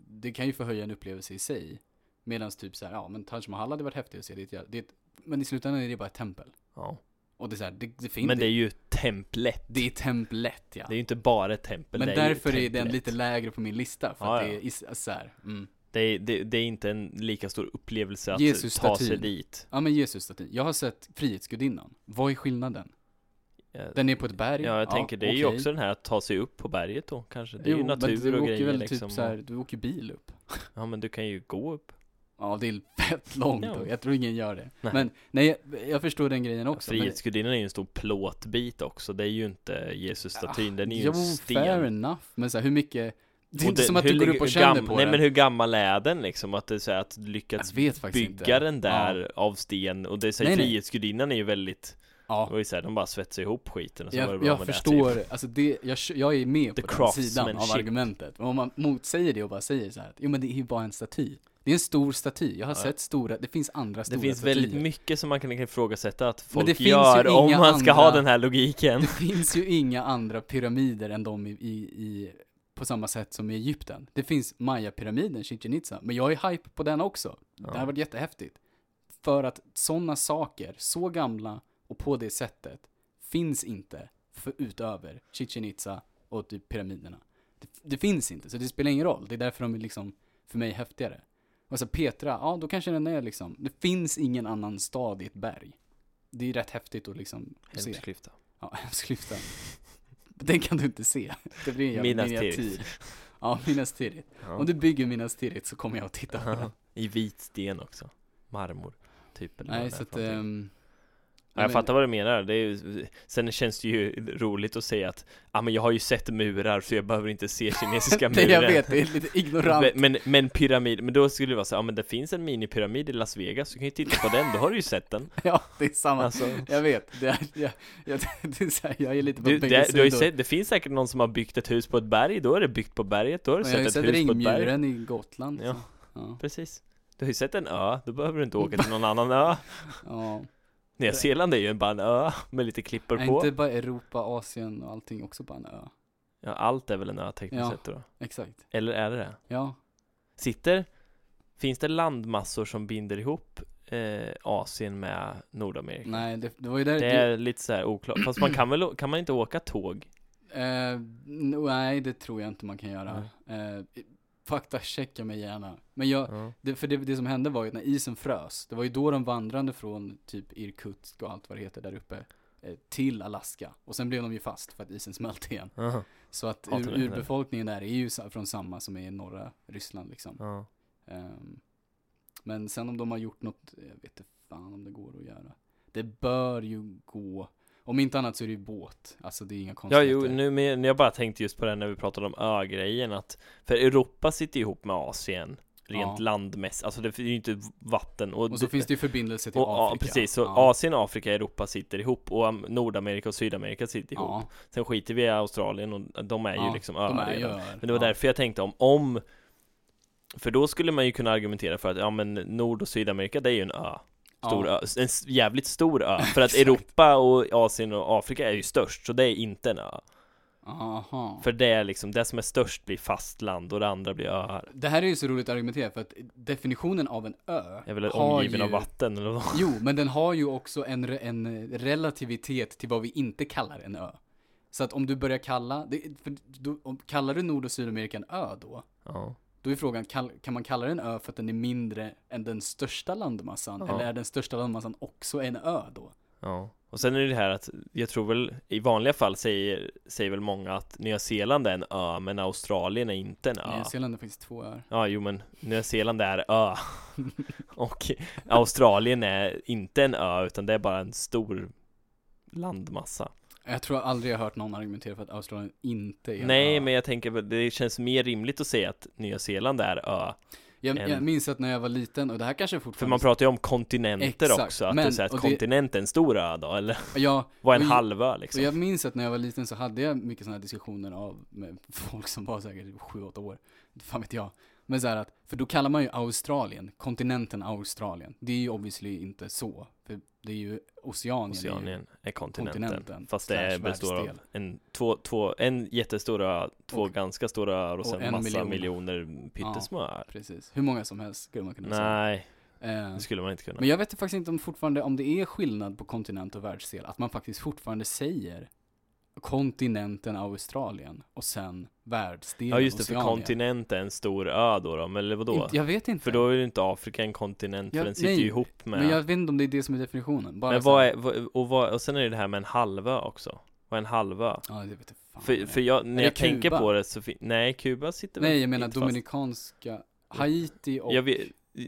det kan ju förhöja en upplevelse i sig. Medan typ så här, ja men Taj Mahal hade varit häftigt att se, det, är ett det är ett, men i slutändan är det bara ett tempel. ja. Och det är så här, det, det finns, Men det är ju templet det är templet ja. Det är ju inte bara ett tempel, Men det är därför är den lite lägre på min lista, för Ja, att ja. det är is- så här, mm. det, är, det, det är inte en lika stor upplevelse att Jesus ta sig dit Ja men Jesus-statyn. Jag har sett Frihetsgudinnan. Vad är skillnaden? Ja, Den är på ett berg. Ja, jag tänker det är ju också den här att ta sig upp på berget då kanske Det är jo, ju men natur du och åker grejer väl liksom typ så här, du åker bil upp. Ja men du kan ju gå upp Ja, det är fett långt Ja. och jag tror ingen gör det. Nej. Men nej, jag, jag förstår den grejen också. men- Frihetsgudinnan är ju en stor plåtbit också, det är ju inte Jesus-statyn, den är ju jo, en sten fair enough. Men så här, hur mycket, det är Och inte den- som att hur du går upp och känner gam- på Nej den. men hur gammal är den liksom? Att det är att du lyckats jag bygga inte. den där av sten och det är så här, Nej, nej. Frihetsgudinnan är ju väldigt, Ja, det ju så här, de bara svetsade ihop skiten och så var det jag, bra jag med det, förstår, typ. alltså det, jag, jag är med The på den sidan av craftsmanship. argumentet. Men om man motsäger det och bara säger så här, jo men det är ju bara en staty. Det är en stor staty, jag har Ja. sett stora, det finns andra Det stora finns statyer. väldigt mycket som man kan ifrågasätta att det folk gör om man ska ha andra- den här logiken Det finns ju inga andra pyramider än de i, i, i på samma sätt som i Egypten. Det finns Maya-pyramiden, Chichen Itza, men jag är hype på den också. Det Ja. har varit jättehäftigt. För att sådana saker, så gamla och på det sättet, finns inte för utöver Chichen Itza och typ pyramiderna. Det, det finns inte, så det spelar ingen roll. Det är därför de är liksom, för mig, häftigare. Och så Petra, ja då kanske den är liksom, det finns ingen annan stad i ett berg. Det är rätt häftigt att liksom se. Hemsklyfta Ja, hemsklyftan. Den kan du inte se. Det blir en jävla miniatyr. Ja, Minas Tirith. ja. Om du bygger Minas Tirith så kommer jag att titta på den. I vit sten också Marmor, typ eller Nej, så att, Ja, jag men- fattar vad du menar, det är ju, sen känns det ju roligt att säga att Ja men jag har ju sett murar så jag behöver inte se kinesiska murar Det jag vet, det är lite ignorant. Men, men, men pyramid, men då skulle det vara så ja men det finns en minipyramid i Las Vegas, du kan ju titta på den, då har du ju sett den Ja, det är samma. Alltså, Jag vet, det är, jag, jag, det är så här, jag är lite på du, det, du har ju sett, det finns säkert någon som har byggt ett hus på ett berg, då är det byggt på berget, då har du jag har ju sett ett sett hus på ett berg ringmuren i Gotland. Ja. Så. Ja. Precis Du har ju sett en ö, då behöver du inte åka till någon annan ö ja. Nya Zeeland är ju bara en ö med lite klippor Är på inte bara Europa, Asien och allting också bara en ö? Ja, allt är väl en ö tekniskt Ja. sett då Exakt. Eller är det det? Ja. Sitter, finns det landmassor som binder ihop eh, Asien med Nordamerika? Nej, det, det var ju där... Det är lite så här oklart, fast man kan väl, kan man inte åka tåg? Eh, nej, det tror jag inte man kan göra. Eh, fakta checka mig gärna. Men jag, Ja. det, för det, det som hände var ju när isen frös, det var ju då de vandrande från typ Irkutsk och allt vad det heter där uppe, eh, till Alaska. Och sen blev de ju fast för att isen smälte igen. Aha. Så att ur, urbefolkningen där är ju från samma som är i norra Ryssland liksom. Ehm, men sen om de har gjort något, jag vet inte fan om det går att göra. Det bör ju gå. Om inte annat så är det ju båt. Alltså det är inga Ja, konstigheter. jo, nu men jag bara tänkte just på det när vi pratade om ö-grejen att För Europa sitter ihop med Asien Rent Ja. landmässigt, alltså det är ju inte vatten och, Och så det- finns det ju förbindelse till och, ja, Afrika. precis, så ja. Asien, Afrika, Europa sitter ihop och Nordamerika och Sydamerika sitter ihop Ja, Sen skiter vi i Australien och de är ju Ja, liksom öar ju. Men det var ja. därför jag tänkte om, om För då skulle man ju kunna argumentera för att, ja men Nord och Sydamerika det är ju en ö Stor ja. ö, en jävligt stor ö För att. Europa och Asien och Afrika är ju störst, så det är inte en ö Aha. För det är liksom, det som är störst blir fastland och det andra blir öar Det här är ju så roligt att argumentera för att definitionen av en ö är väl omgiven ju... av vatten eller vad? Jo, men den har ju också en, en relativitet till vad vi inte kallar en ö. Så att om du börjar kalla, det, för då, om, kallar du Nord och Sydamerika en ö då? Ja, Då är frågan, kan man kalla den ö för att den är mindre än den största landmassan? Ja. Eller är den största landmassan också en ö då? ja Och sen är det det här att, jag tror väl, i vanliga fall säger, säger väl många att Nya Zeeland är en ö, men Australien är inte en ö Nya Zeeland är faktiskt två öar. Ja, jo men Nya Zeeland är ö Och Australien är inte en ö, utan det är bara en stor landmassa Jag tror aldrig jag har hört någon argumentera för att Australien inte är en Nej, ö. men jag tänker väl, det känns mer rimligt att säga att Nya Zeeland är ö jag, en- jag minns att när jag var liten, och det här kanske fortfarande... För man pratar ju om kontinenter Exakt, också, att men- du säger att och det- kontinent är en stor ö då, eller Ja, vad är en och- halvö liksom? jag minns att när jag var liten så hade jag mycket sådana här diskussioner av med folk som var säkert 7-8 år. Fan vet jag. Men så att, för då kallar man ju Australien, kontinenten Australien. Det är ju obviously inte så. För det är ju Oceanien. är Oceanien är kontinenten, kontinenten fast det slash består av en, två, två, en jättestor ö, två Och- ganska stora öar och och sen en massa miljon. miljoner pyttesmå öar Precis. Hur många som helst skulle man kunna Nej, säga. Eh, det skulle man inte kunna men jag vet faktiskt inte om fortfarande, om det är skillnad på kontinent och världsdel. Att man faktiskt fortfarande säger kontinenten Australien och sen världsdelen Ja just det, för Oceanien. kontinent är en stor ö då, då men eller vadå? Inte- Jag vet inte. För då är ju inte Afrika en kontinent, Ja, för den sitter nej, ju ihop med Men jag vet inte om det är det som är definitionen. Bara Men vad är, vad, och, vad, och sen är det det här med en halvö också Vad är en halvö? Ja, det vet jag fan. För, för jag, när jag tänker Kuba? på det så Nej, Kuba sitter väl Nej, jag menar fast. dominikanska, Haiti och... Jag vet,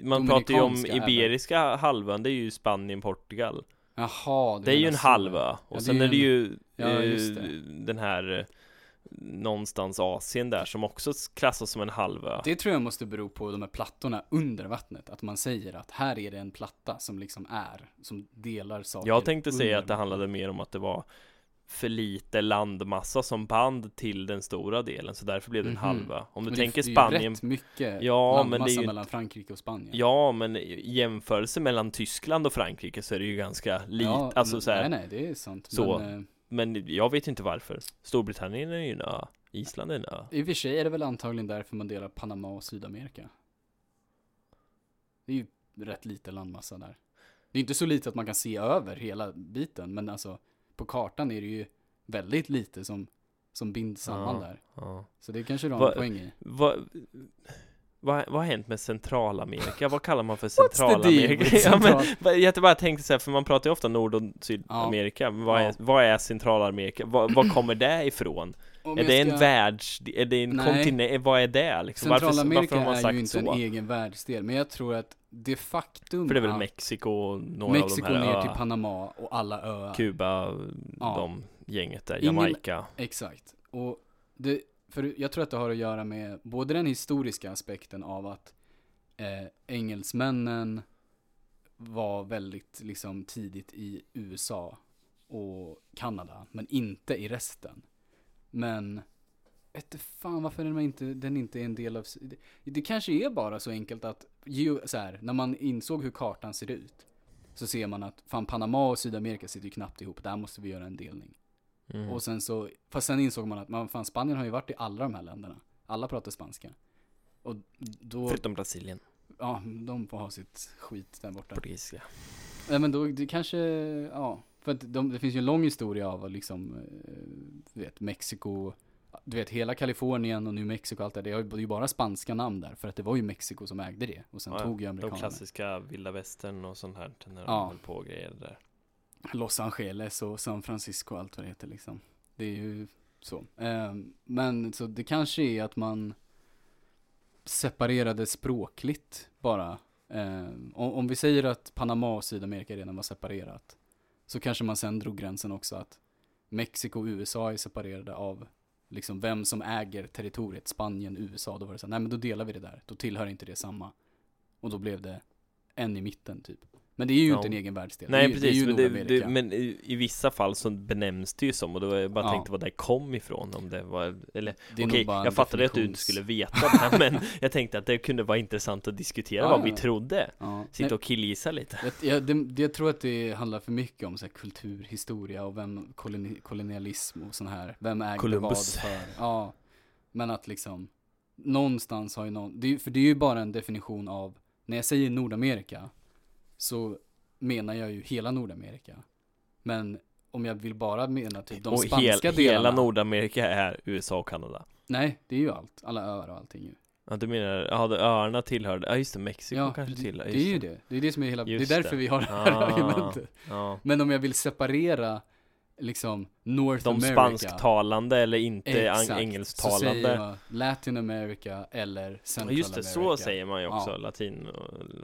Man pratar ju om Iberiska halvön, det är ju Spanien, Portugal Jaha, Det är ju en halvö, och Ja, sen är är det ju ju Ja, just det. den här eh, Någonstans Asien där som också klassas som en halvö Det tror jag måste bero på de här plattorna under vattnet. Att man säger att här är det en platta som liksom är, som delar saker Jag tänkte säga att det handlade mer om att det var för lite landmassa som band till den stora delen, så därför blev det en Mhm. halvö Om du Men tänker det, Spanien Det är rätt mycket Ja, men det är landmassa ju- mellan Frankrike och Spanien. Ja, men i jämförelse mellan Tyskland och Frankrike så är det ju ganska lite, Ja, alltså men- så här, Nej, nej, det är sant. Så. Men, eh, Men jag vet inte varför Storbritannien är ju en ö, Island är en ö I och för sig är det väl antagligen därför man delar Panama och Sydamerika. Det är ju rätt lite landmassa där. Det är inte så lite att man kan se över hela biten, men alltså på kartan är det ju väldigt lite som, som binds samman Ja. där. ja. Så det kanske du har Va- en poäng i. Vad, vad, vad har hänt med Centralamerika? Vad kallar man för Centralamerika? ja, men, central- bara- jag bara tänkte så här, för man pratar ju ofta Nord och Sydamerika vad, Ja. är, vad är Centralamerika? Vad, vad kommer det ifrån? Om är det en ska- världs, är det en kontinent, vad är det liksom? Varför, Centralamerika varför man är ju inte så? en egen världsdel, men jag tror att det faktum För det är väl Mexiko och några Mexiko av de här ner öarna. till Panama och alla öar. Kuba, Ja. de gänget där, Ingen- Jamaica Exakt. Och det, för jag tror att det har att göra med både den historiska aspekten av att eh, engelsmännen var väldigt liksom tidigt i USA och Kanada, men inte i resten. Men, vet fan varför den inte, den inte är en del av, det, det kanske är bara så enkelt att, så här, när man insåg hur kartan ser ut, så ser man att fan Panama och Sydamerika sitter ju knappt ihop, där måste vi göra en delning mm. Och sen så, fast sen insåg man att man, fan Spanien har ju varit i alla de här länderna. Alla pratar spanska. Och då, Förutom Brasilien, ja, de får ha sitt skit där borta. portugisiska Nej men då, det kanske, ja. För att de, det finns ju en lång historia av liksom, eh, du vet, Mexiko, du vet hela Kalifornien och New Mexico och allt det där, det är ju bara spanska namn där. För att det var ju Mexiko som ägde det. Och sen Ja, tog ju De amerikanerna. klassiska vilda västern och sånt här när de Ja. höll på och grejer där Los Angeles och San Francisco och allt vad det heter liksom. Det är ju så. Ehm, men så det kanske är att man separerade språkligt bara. Ehm, om, om vi säger att Panama och Sydamerika redan var separerat. Så kanske man sen drog gränsen också att Mexiko och USA är separerade av liksom vem som äger territoriet, Spanien, USA. Då var det så här, nej men då delar vi det där. Då tillhör inte det samma. Och då blev det en i mitten typ. Men det är ju Ja. inte en egen världsdel. Nej det är, ju- det är precis, ju men, det, det, men i, i vissa fall så benämns det ju som och då var jag bara Ja. tänkte vad det kom ifrån om det var, eller okej, jag fattade att du inte definitions- skulle veta det här men jag tänkte att det kunde vara intressant att diskutera Ja, vad vi trodde. Sitta och killgissa lite Jag, jag, det, jag tror att det handlar för mycket om så här, kulturhistoria och vem, koloni, kolonialism och sån här, vem ägde Columbus. vad för. Ja, men att liksom, någonstans har ju någon, för det är ju bara en definition av, när jag säger Nordamerika, så menar jag ju hela Nordamerika. Men om jag vill bara mena typ de Och spanska hel, delarna. hela Nordamerika är USA och Kanada Nej, det är ju allt, alla öar och allting ju. Ja du menar, ja öarna tillhörde, ja just det, Mexiko Ja, kanske tillhör det är ju det. Det är det som är hela, Just det är därför det. vi har det här Ah. argumentet. Ja Men om jag vill separera liksom North De America spansktalande eller inte Exakt. Så säger engelsktalande jag Latin America eller Central Just det, America. så säger man ju också, Ja. latin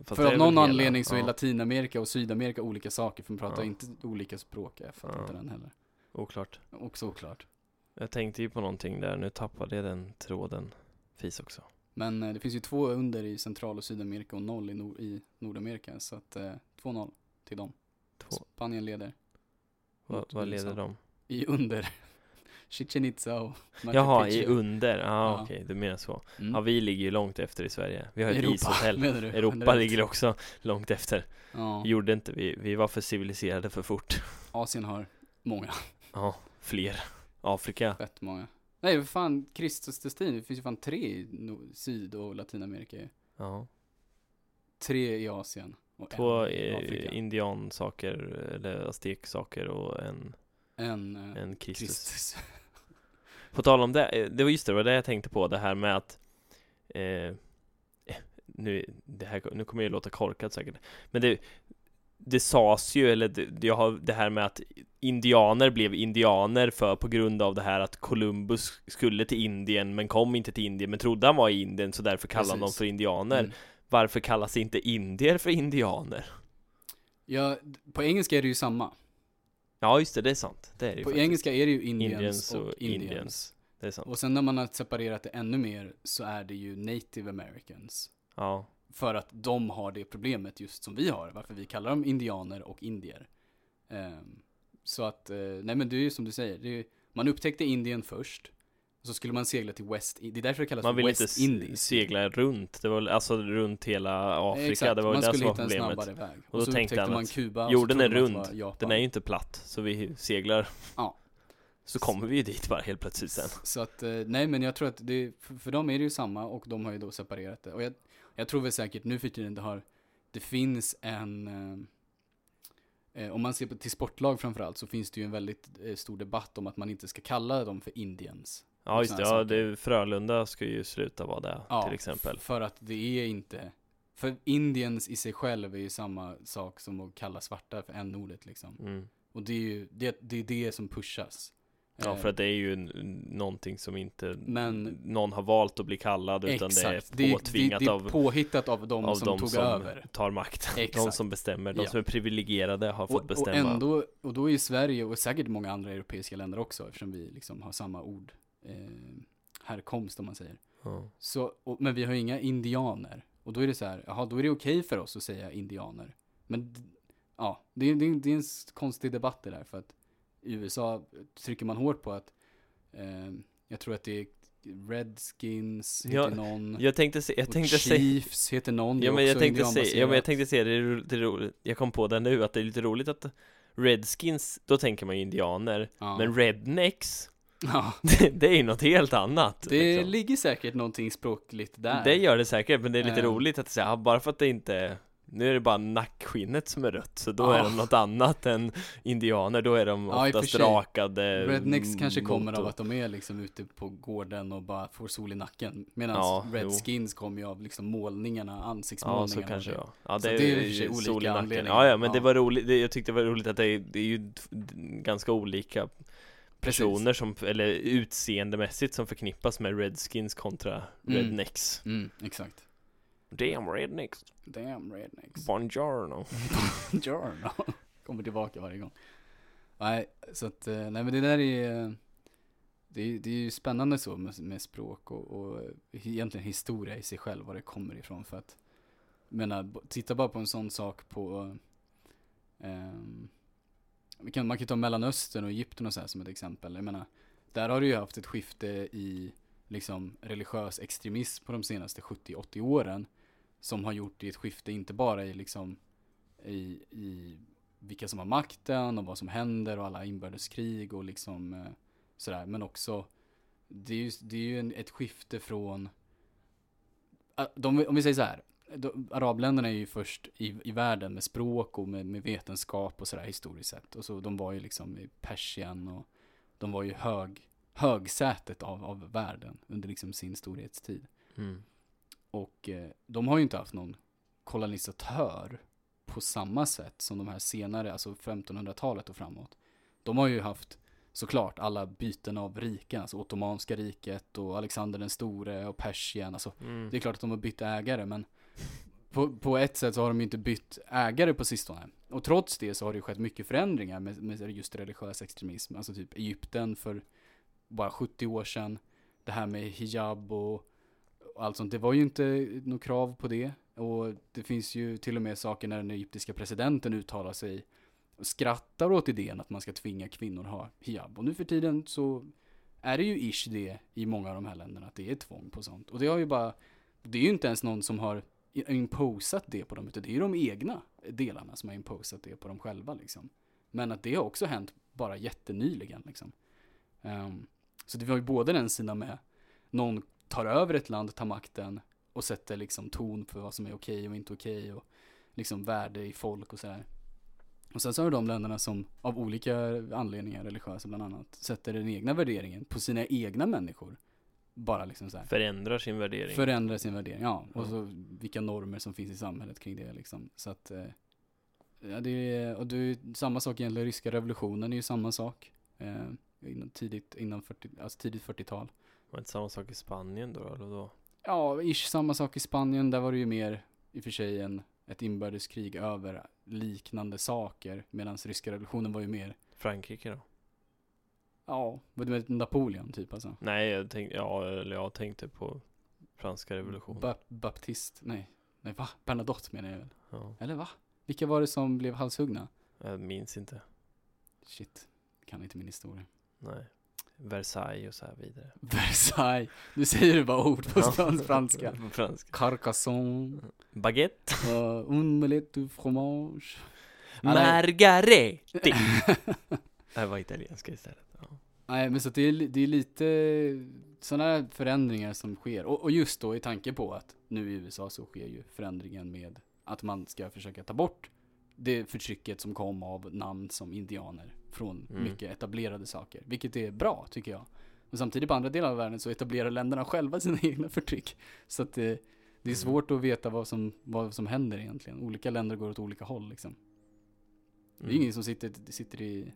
För av någon väl hela- anledning så är ja, Latinamerika och Sydamerika olika saker, för man pratar Ja. inte olika språk, jag fattar inte den heller. Oklart Och såklart. Jag tänkte ju på någonting där, nu tappade jag den tråden Fis också Men eh, det finns ju två under i Central och Sydamerika och noll i, nor- i Nordamerika, så att eh, 2-0 till dem. Två, Spanien leder. Vad, vad leder de? I under. Chichen Itza och Machu Jaha, i Picchu. under, ja Ja. okej, du menar så Mm. Ja vi ligger ju långt efter i Sverige Vi har ett Europa, ishotell du? Europa ligger också långt efter Ja. Gjorde inte vi, vi var för civiliserade för fort Asien har många, Ja, fler Afrika fett många. Nej, för fan, Kristus Destin, det finns ju fan tre i Syd och Latinamerika ju. Ja, Tre i Asien. Och två eh, indiansaker eller azteksaker och en, En, eh, en Kristus Kristus. På tal om det, eh, det var just det, det var det jag tänkte på, det här med att eh, nu, det här, nu kommer jag ju låta korkat säkert, men det, det sades ju, eller det, jag har det här med att indianer blev indianer för på grund av det här att Columbus skulle till Indien men kom inte till Indien men trodde han var i Indien så därför kallade han dem för indianer. Mm. Varför kallas inte indier för indianer? Ja, på engelska är det ju samma. Ja just det, det är sant. Det är det På faktiskt. engelska är det ju indians, Indians och, och indians. indians. Det är sant. Och sen när man har separerat det ännu mer så är det ju native americans. Ja. För att de har det problemet just som vi har, varför vi kallar dem indianer och indier. Ehm, så att, eh, nej men det är ju som du säger, är, man upptäckte Indien först. Och så skulle man segla till West, det är därför det kallas Man för vill West inte s- Indies. segla runt, det var alltså runt hela Afrika, Exakt, det var man det som skulle var hitta en problemet. snabbare väg. Och då så tänkte upptäckte han man att Kuba och så jorden är man rund. Den är ju inte platt, så vi seglar. Ja. Så kommer vi ju dit bara helt plötsligt sen. Så att, eh, nej men jag tror att det, för, dem är det ju samma och de har ju då separerat det. Och jag, jag tror väl säkert nu för tiden det har, det finns en, eh, eh, om man ser på till sportlag framförallt så finns det ju en väldigt eh, stor debatt om att man inte ska kalla dem för Indians. Ja just det, ja, det, Frölunda ska ju sluta vara det Ja, till exempel. För att det är inte, för Indians i sig själv är ju samma sak som att kalla svarta för n-ordet liksom. Mm. Och det är ju, det, det är det som pushas. Ja Eh, för att det är ju någonting som inte Men- någon har valt att bli kallad utan Exakt, det är det, påtvingat det, det är av, påhittat av de av som de tog som över. tar makt. De Exakt. som bestämmer, de Ja. som är privilegierade har fått Och, och bestämma. ändå, och då är Sverige och säkert många andra europeiska länder också eftersom vi liksom har samma ord, eh, härkomst om man säger. ja. Så, och, men vi har inga indianer. Och då är det så här, jaha, då är det okej för oss att säga indianer. Men ja, det, är- det, det är en konstig debatt det där för att i USA trycker man hårt på att, eh, jag tror att det är Redskins heter Ja, någon. Jag tänkte se, jag tänkte se Chiefs heter någon. Ja men jag tänkte se, ja men jag tänkte se, det är, är roligt, jag kom på det nu, att det är lite roligt att Redskins, då tänker man ju indianer, Ja. men rednecks, ja. det, det är ju något helt annat Det liksom. ligger säkert någonting språkligt där. Det gör det säkert, men det är lite Ehm. roligt att säga, ah, bara för att det inte nu är det bara nackskinnet som är rött, så då Ja. är de något annat än indianer, då är de Ja, oftast rakade Rednecks kanske kommer motor. av att de är liksom ute på gården och bara får sol i nacken. Medan Ja, Redskins kommer ju av liksom målningarna, Ja, ansiktsmålningarna. så kanske och ja. Ja, Så det, det är ju olika sol i nacken. anledningar. Ja, ja, men det Ja. var roligt, det, jag tyckte det var roligt att det är, det är ju ganska olika personer som, eller utseendemässigt som förknippas med Redskins kontra Mm. Rednecks. Mm, exakt. Damn Rednecks, Damn Rednecks. buongiorno. Buongiorno. Kommer tillbaka varje gång. Nej, så att, eh, nej men det där är, det är, det är ju spännande så med, med språk och, och egentligen historia i sig själv, var det kommer ifrån för att, menar, titta bara på en sån sak på, vi kan, man kan ta Mellanöstern och Egypten och så här som ett exempel. Jag menar, där har du ju haft ett skifte i liksom religiös extremism på de senaste 70-80 åren. Som har gjort det ett skifte, inte bara i liksom i, i vilka som har makten och vad som händer och alla inbördeskrig och liksom eh, sådär. Men också, det är ju, det är ju en, ett skifte från, ah, de, om vi säger så här, de, arabländerna är ju först i, i världen med språk och med, med vetenskap och sådär historiskt sett. Och så de var ju liksom i Persien och de var ju hög, högsätet av, av världen under liksom sin storhetstid. Mm. Och eh, de har ju inte haft någon kolonisatör på samma sätt som de här senare, alltså 1500-talet och framåt. De har ju haft såklart alla byten av riken, alltså Ottomanska riket och Alexander den store och Persien. Alltså Mm. det är klart att de har bytt ägare men på, på ett sätt så har de ju inte bytt ägare på sistone. Och trots det så har det ju skett mycket förändringar med, med just religiös extremism. Alltså typ Egypten för bara 70 år sedan. Det här med hijab och, och allt sånt. Det var ju inte något krav på det. Och det finns ju till och med saker när den egyptiska presidenten uttalar sig och skrattar åt idén att man ska tvinga kvinnor ha hijab. Och nu för tiden så är det ju ish det i många av de här länderna, att det är tvång på sånt. Och det har ju bara, det är ju inte ens någon som har imposat det på dem, utan det är ju de egna delarna som har imposat det på dem själva liksom. Men att det har också hänt bara jättenyligen liksom. Um, så det var ju både den sidan med någon tar över ett land, tar makten och sätter liksom ton för vad som är okej och inte okej och liksom värde i folk och sådär. Och sen så har du de länderna som av olika anledningar, religiösa bland annat, sätter den egna värderingen på sina egna människor. Bara liksom så här. Förändrar sin värdering. Förändra sin värdering, ja. Och så vilka normer som finns i samhället kring det liksom. Så att, eh, ja det är, och det är samma sak egentligen, ryska revolutionen är ju samma sak. Eh, innan, tidigt, innan 40, alltså tidigt 40-tal. Var det inte samma sak i Spanien då eller då? Ja, ish samma sak i Spanien, där var det ju mer i och för sig en, ett inbördeskrig över liknande saker. Medan ryska revolutionen var ju mer, Frankrike då? Ja, vad du med Napoleon typ alltså. Nej, jag tänkte, ja, eller jag tänkte på franska revolutionen. Ba- Baptist, nej, nej va? Bernadotte menar jag väl? Ja, Eller va? Vilka var det som blev halshuggna? jag minns inte. Shit, kan inte min historia. Nej. Versailles och så här vidare. Versailles, nu säger du bara ord på Ja. franska. på franska. Carcassonne, Baguette. uh, un omelette du fromage. Margareti. Det var italienska istället. Ja. Nej, men så det är, det är lite sådana förändringar som sker. Och, och just då i tanke på att nu i USA så sker ju förändringen med att man ska försöka ta bort det förtrycket som kom av namn som indianer från Mm. mycket etablerade saker. Vilket är bra tycker jag. Men samtidigt på andra delar av världen så etablerar länderna själva sina egna förtryck. Så att det, det är Mm. svårt att veta vad som, vad som händer egentligen. Olika länder går åt olika håll liksom. Det är Mm. ingen som sitter, sitter i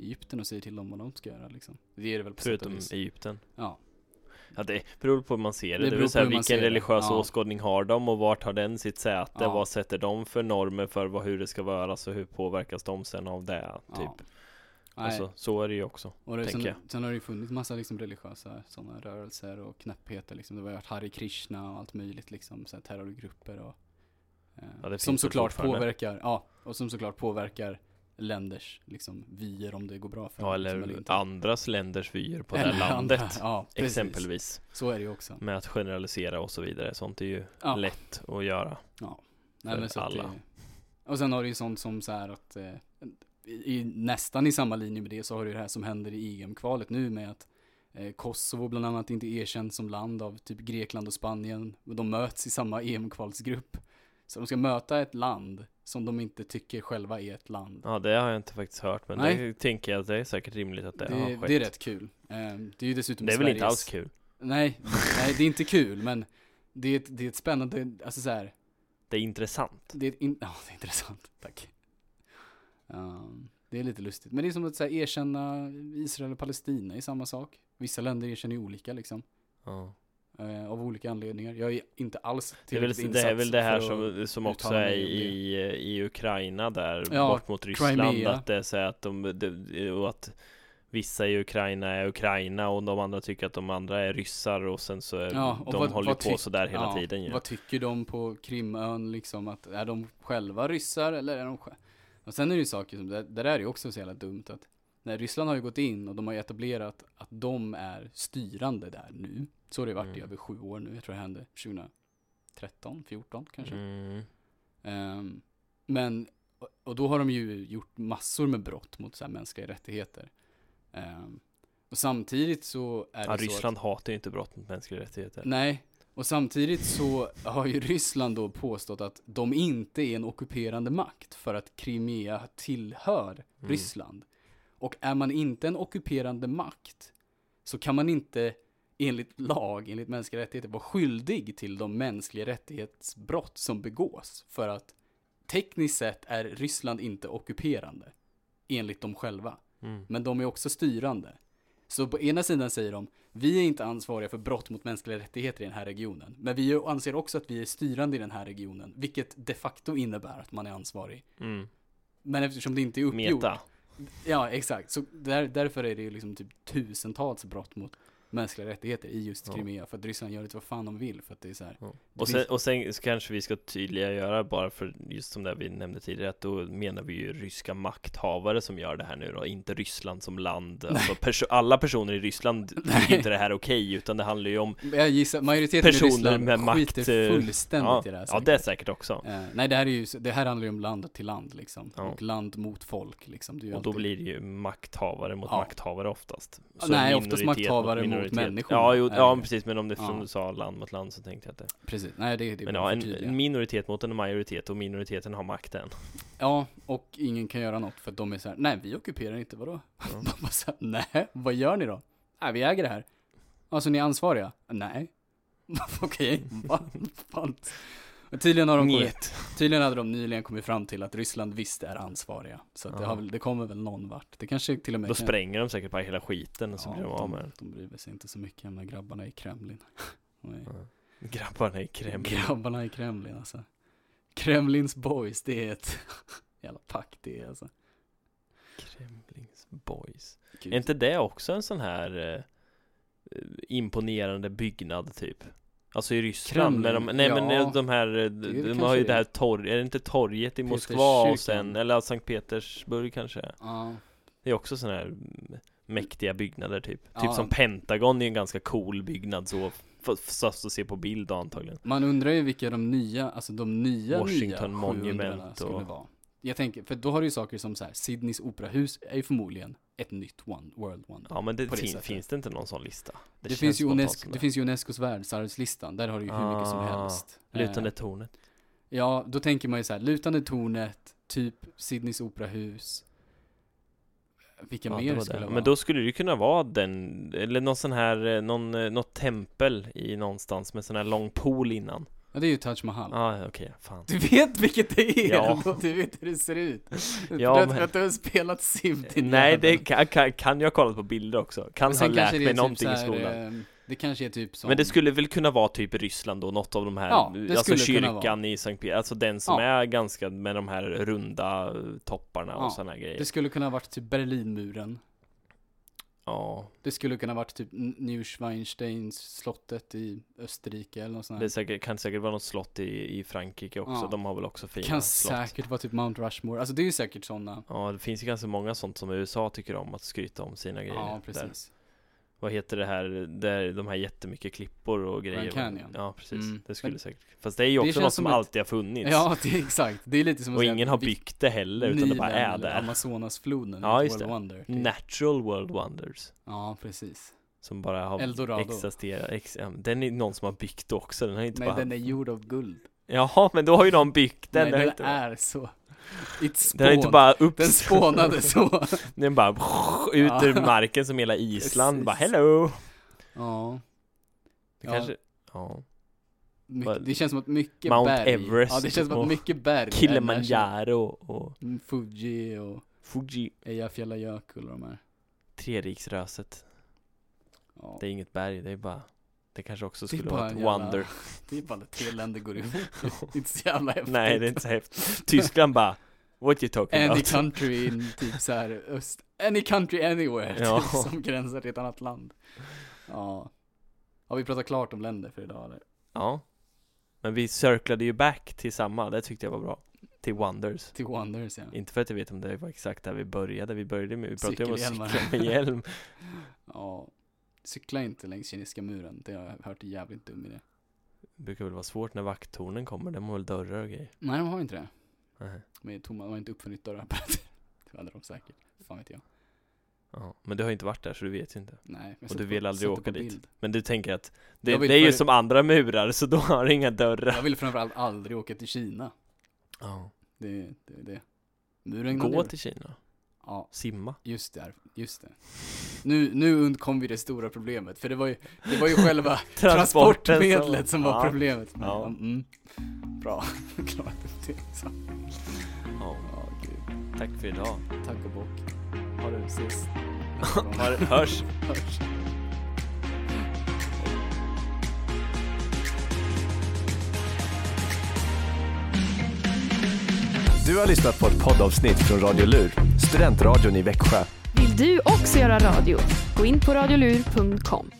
Egypten och säger till dem vad de ska göra liksom. Det är det väl på sätt och Förutom vis. Egypten. Ja. Ja, det beror på hur man ser det. Det Det, vill säga vilken religiös Ja. åskådning har de och vart har den sitt säte? Ja. Vad sätter de för normer för vad, hur det ska vara? och hur påverkas de sen av det? Typ. Ja. Alltså, så är det ju också. och det, sen, tänker jag. sen har det ju funnits massa liksom religiösa sådana rörelser och knäppheter liksom. Det har varit Hare Krishna och allt möjligt liksom. Så här terrorgrupper och eh, Ja, som såklart påverkar, ja, och som såklart påverkar länders liksom vyer om det går bra för Ja, eller liksom, inte. andras länders vyer på det Eller här landet. andra, ja. Exempelvis. Så är det ju också. Med att generalisera och så vidare. Sånt är ju Ja. lätt att göra. Nej, för alla. Det, och sen har du ju sånt som så här att eh, i, nästan i samma linje med det så har du det här som händer i EM-kvalet nu med att eh, Kosovo bland annat inte erkänt som land av typ Grekland och Spanien. Och de möts i samma EM-kvalsgrupp. Så de ska möta ett land som de inte tycker själva är ett land. Ja, det har jag inte faktiskt hört. Men Nej. det tänker jag att det är säkert rimligt att det, Det, har det, skett. är rätt kul. Eh, det är ju dessutom Det är väl inte Sveriges- alls kul. Nej, nej, det är inte kul men det är ett, det är ett spännande, alltså så här, Det är intressant. Det är, in, ja, det är intressant, tack. Um, det är lite lustigt. Men det är som att så här, erkänna Israel och Palestina är samma sak. Vissa länder erkänner ju olika liksom. Ja. Eh, av olika anledningar. Jag är inte alls tillräckligt det är väl det här insatt som, som också är i, i Ukraina där, Ja, bort mot Ryssland, Crimea. att det är så att de, det- och att vissa i Ukraina är Ukraina och de andra tycker att de andra är ryssar och sen så är, Ja, och de vad- håller vad på sådär hela ja, tiden ju. Vad tycker de på Krimön liksom? Att, är de själva ryssar eller är de själva? Och sen är det ju saker som, det, det där är ju också så jävla dumt att när Ryssland har ju gått in och de har etablerat att de är styrande där nu. Så har det varit i Mm. över sju år nu. Jag tror det hände 2013, 14 kanske. Mm. Ehm, men, och- då har de ju gjort massor med brott mot så här mänskliga rättigheter. Ehm, och samtidigt så är det Ja, så Ryssland hatar ju inte brott mot mänskliga rättigheter. att, Nej, och samtidigt så har ju Ryssland då påstått att de inte är en ockuperande makt för att Crimea tillhör Mm. Ryssland. Och är man inte en ockuperande makt så kan man inte enligt lag, enligt mänskliga rättigheter, vara skyldig till de mänskliga rättighetsbrott som begås. För att tekniskt sett är Ryssland inte ockuperande, enligt dem själva. Mm. Men de är också styrande. Så på ena sidan säger de, vi är inte ansvariga för brott mot mänskliga rättigheter i den här regionen. Men vi anser också att vi är styrande i den här regionen, vilket de facto innebär att man är ansvarig. Mm. Men eftersom det inte är uppgjort. Meta. Ja, exakt. Så där, därför är det liksom typ tusentals brott mot mänskliga rättigheter i just Ja. Crimea. För att Ryssland gör lite vad fan de vill. För att det är så här. Ja. Det Och, sen, finns- och sen så kanske vi ska tydliga göra bara för just som det vi nämnde tidigare att då menar vi ju ryska makthavare som gör det här nu då, inte Ryssland som land. Alltså perso- alla personer i Ryssland tycker inte det här är okej, utan det handlar ju om Jag gissar, majoriteten Personer i Ryssland med makt, skiter eh, fullständigt ja, i det här. ja, säkert. det är säkert också. Eh, nej, det här är ju, det här handlar ju om land till land liksom. Ja. Och land mot folk liksom. Det är ju Och då alltid- blir det ju makthavare mot Ja. makthavare oftast. Ja, nej, oftast makthavare mot minoritet. människor. Ja, jo, är ja precis, men om det som du sa land mot land så tänkte jag att det Precis, nej det, det Men ja, en, en minoritet mot en majoritet och minoriteten har makten. Ja, och ingen kan göra något för att de är så här, nej vi ockuperar inte, vadå? De bara så här, nej, vad gör ni då? Nej, vi äger det här. Alltså ni är ansvariga? Nej. Okej, vad fan? Och Tydligen, har de kommit, Njet. tydligen hade de nyligen kommit fram till att Ryssland visst är ansvariga. Så att det, har väl, det kommer väl någon vart. Det kanske till och med Då kan- spränger de säkert bara hela skiten och så blir de av med den. de, bryr sig inte så mycket om de grabbarna i Kremlin. Ja. Grabbarna i Kreml. Grabbarna i Kremlin alltså. Kremlins boys, det är ett jävla pack det är alltså. Kremlings boys. Gud. Är inte det också en sån här eh, imponerande byggnad typ? Alltså i Ryssland, när de, Kreml, nej men ja. eh, de här, de, har ju det det är. här torg, är det inte torget i Moskva och sen, eller Sankt Petersburg kanske? Ja, Det är också såna här mäktiga byggnader typ. Ja. Typ som Pentagon är en ganska cool byggnad så, för att se på bild antagligen. man undrar ju vilka de nya, alltså de nya Washington nya Monument 700 skulle och- vara. Jag tänker, för då har du ju saker som så här, Sydneys operahus är ju förmodligen ett nytt one, world wonder. Ja men det, det fin, finns det inte någon sån lista? Det, känns finns ju Unesco, det finns ju Unescos världsarvslistan, där har du ju hur mycket som Ah, helst. Lutande Eh, tornet. Ja, då tänker man ju så här, lutande tornet, typ Sydneys operahus. Vilka Ja, det mer var skulle det. det vara? Men då skulle det ju kunna vara den, eller någon sån här, eh, någon, eh, något tempel i någonstans med sån här lång pool innan. Ja, det är ju Taj Mahal. Ja, ah, okej, fan. Du vet vilket det är Ja. ändå, du vet hur det ser ut. Ja, för, att, men- att du har spelat Sim din Nej, det kan, kan, kan jag ha kollat på bilder också. Kan ha lärt mig är typ någonting så i här, skolan. eh, Det kanske är typ som Men det skulle väl kunna vara typ Ryssland då, något av de här, Ja, det alltså kyrkan i Sankt Peter, alltså den som Ja. är ganska med de här runda topparna och här grejer. Det skulle kunna varit typ Berlinmuren. Ja, Det skulle kunna varit typ N- Neuschwansteins slottet i Österrike eller något sånt det är här. säkert, kan säkert vara något slott i, i Frankrike också, Ja. de har väl också fina Kan slott. säkert vara typ Mount Rushmore. Alltså det är ju säkert sådana. Ja, det finns ju ganska många sånt som USA tycker om att skryta om sina grejer. Ja, Där. Vad heter det här, där de här jättemycket klippor och grejer? Canyon. Ja, precis. Mm. Det skulle Men- säkert. Fast det är ju också något som som ett- alltid har funnits. Ja, det exakt. Det är lite som att och säga ingen har byggt det heller, utan det bara är där. Amazonasfloden Ja, just World det. Wonder. typ. Natural World Wonders. Ja, precis. Som bara har Eldorado. existerat. Ex, den är någon som har byggt också, den har inte Nej, bara... den är gjord av guld. Jaha, men då har ju någon byggt den. Nej, den inte... är så. Den har inte bara Den upps... spånade så. Den bara ut ur marken som hela Island, bara hello! Ja. Det Ja. kanske... Ja. Mycket, det känns som att mycket Mount berg. Everest Ja, det känns som att mycket berg. är Kilimanjaro och Mm, Fuji och Fuji. Eyjafjallajökull och de här. Treriksröset. Ja. Det är inget berg, det är bara Det kanske också Det är skulle vara ett jävla- wonder Det är bara att tre länder går ihop. Inte så jävla häftigt. Nej det är inte så häftigt Tyskland bara What you talking Any about? country in typ så här öst, any country anywhere, Ja. typ, som gränsar till ett annat land. Ja. Har vi pratat klart om länder för idag eller? Ja Men vi cirklade ju back till samma, det tyckte jag var bra Till Wonders Till Wonders ja. Inte för att jag vet om det var exakt där vi började, vi började med, vi pratade om att cykla med hjälm Ja. Cykla inte längs kinesiska muren, det har jag hört är jävligt dum idé. Det brukar väl vara svårt när vakttornen kommer, de har väl dörrar och grejer Nej, de har inte det. Nej. De är tomma, de har inte uppfunnit dörrapparater. Det hade de säkert. Fan vet jag. Ja, men du har inte varit där så du vet ju inte Nej. Och du på- vill aldrig sätt det åka på dit. Men du tänker att det, det är ju som andra murar, så då har det inga dörrar Jag vill framförallt aldrig åka till Kina. ja. Det är det. Är det. Muren Gå till Kina, Ja, simma just det. Just det. Nu, nu undkom vi det stora problemet. För det var ju, det var ju själva transportmedlet som var ja. problemet. Men, Ja. mm. Bra, klart det. Så. Ja, tack för idag Tack och bock. Ha det, ses. Hörs! Hörs. Du har lyssnat på ett poddavsnitt från Radio Lur, studentradion i Växjö. Vill du också göra radio? Gå in på radiolur.com.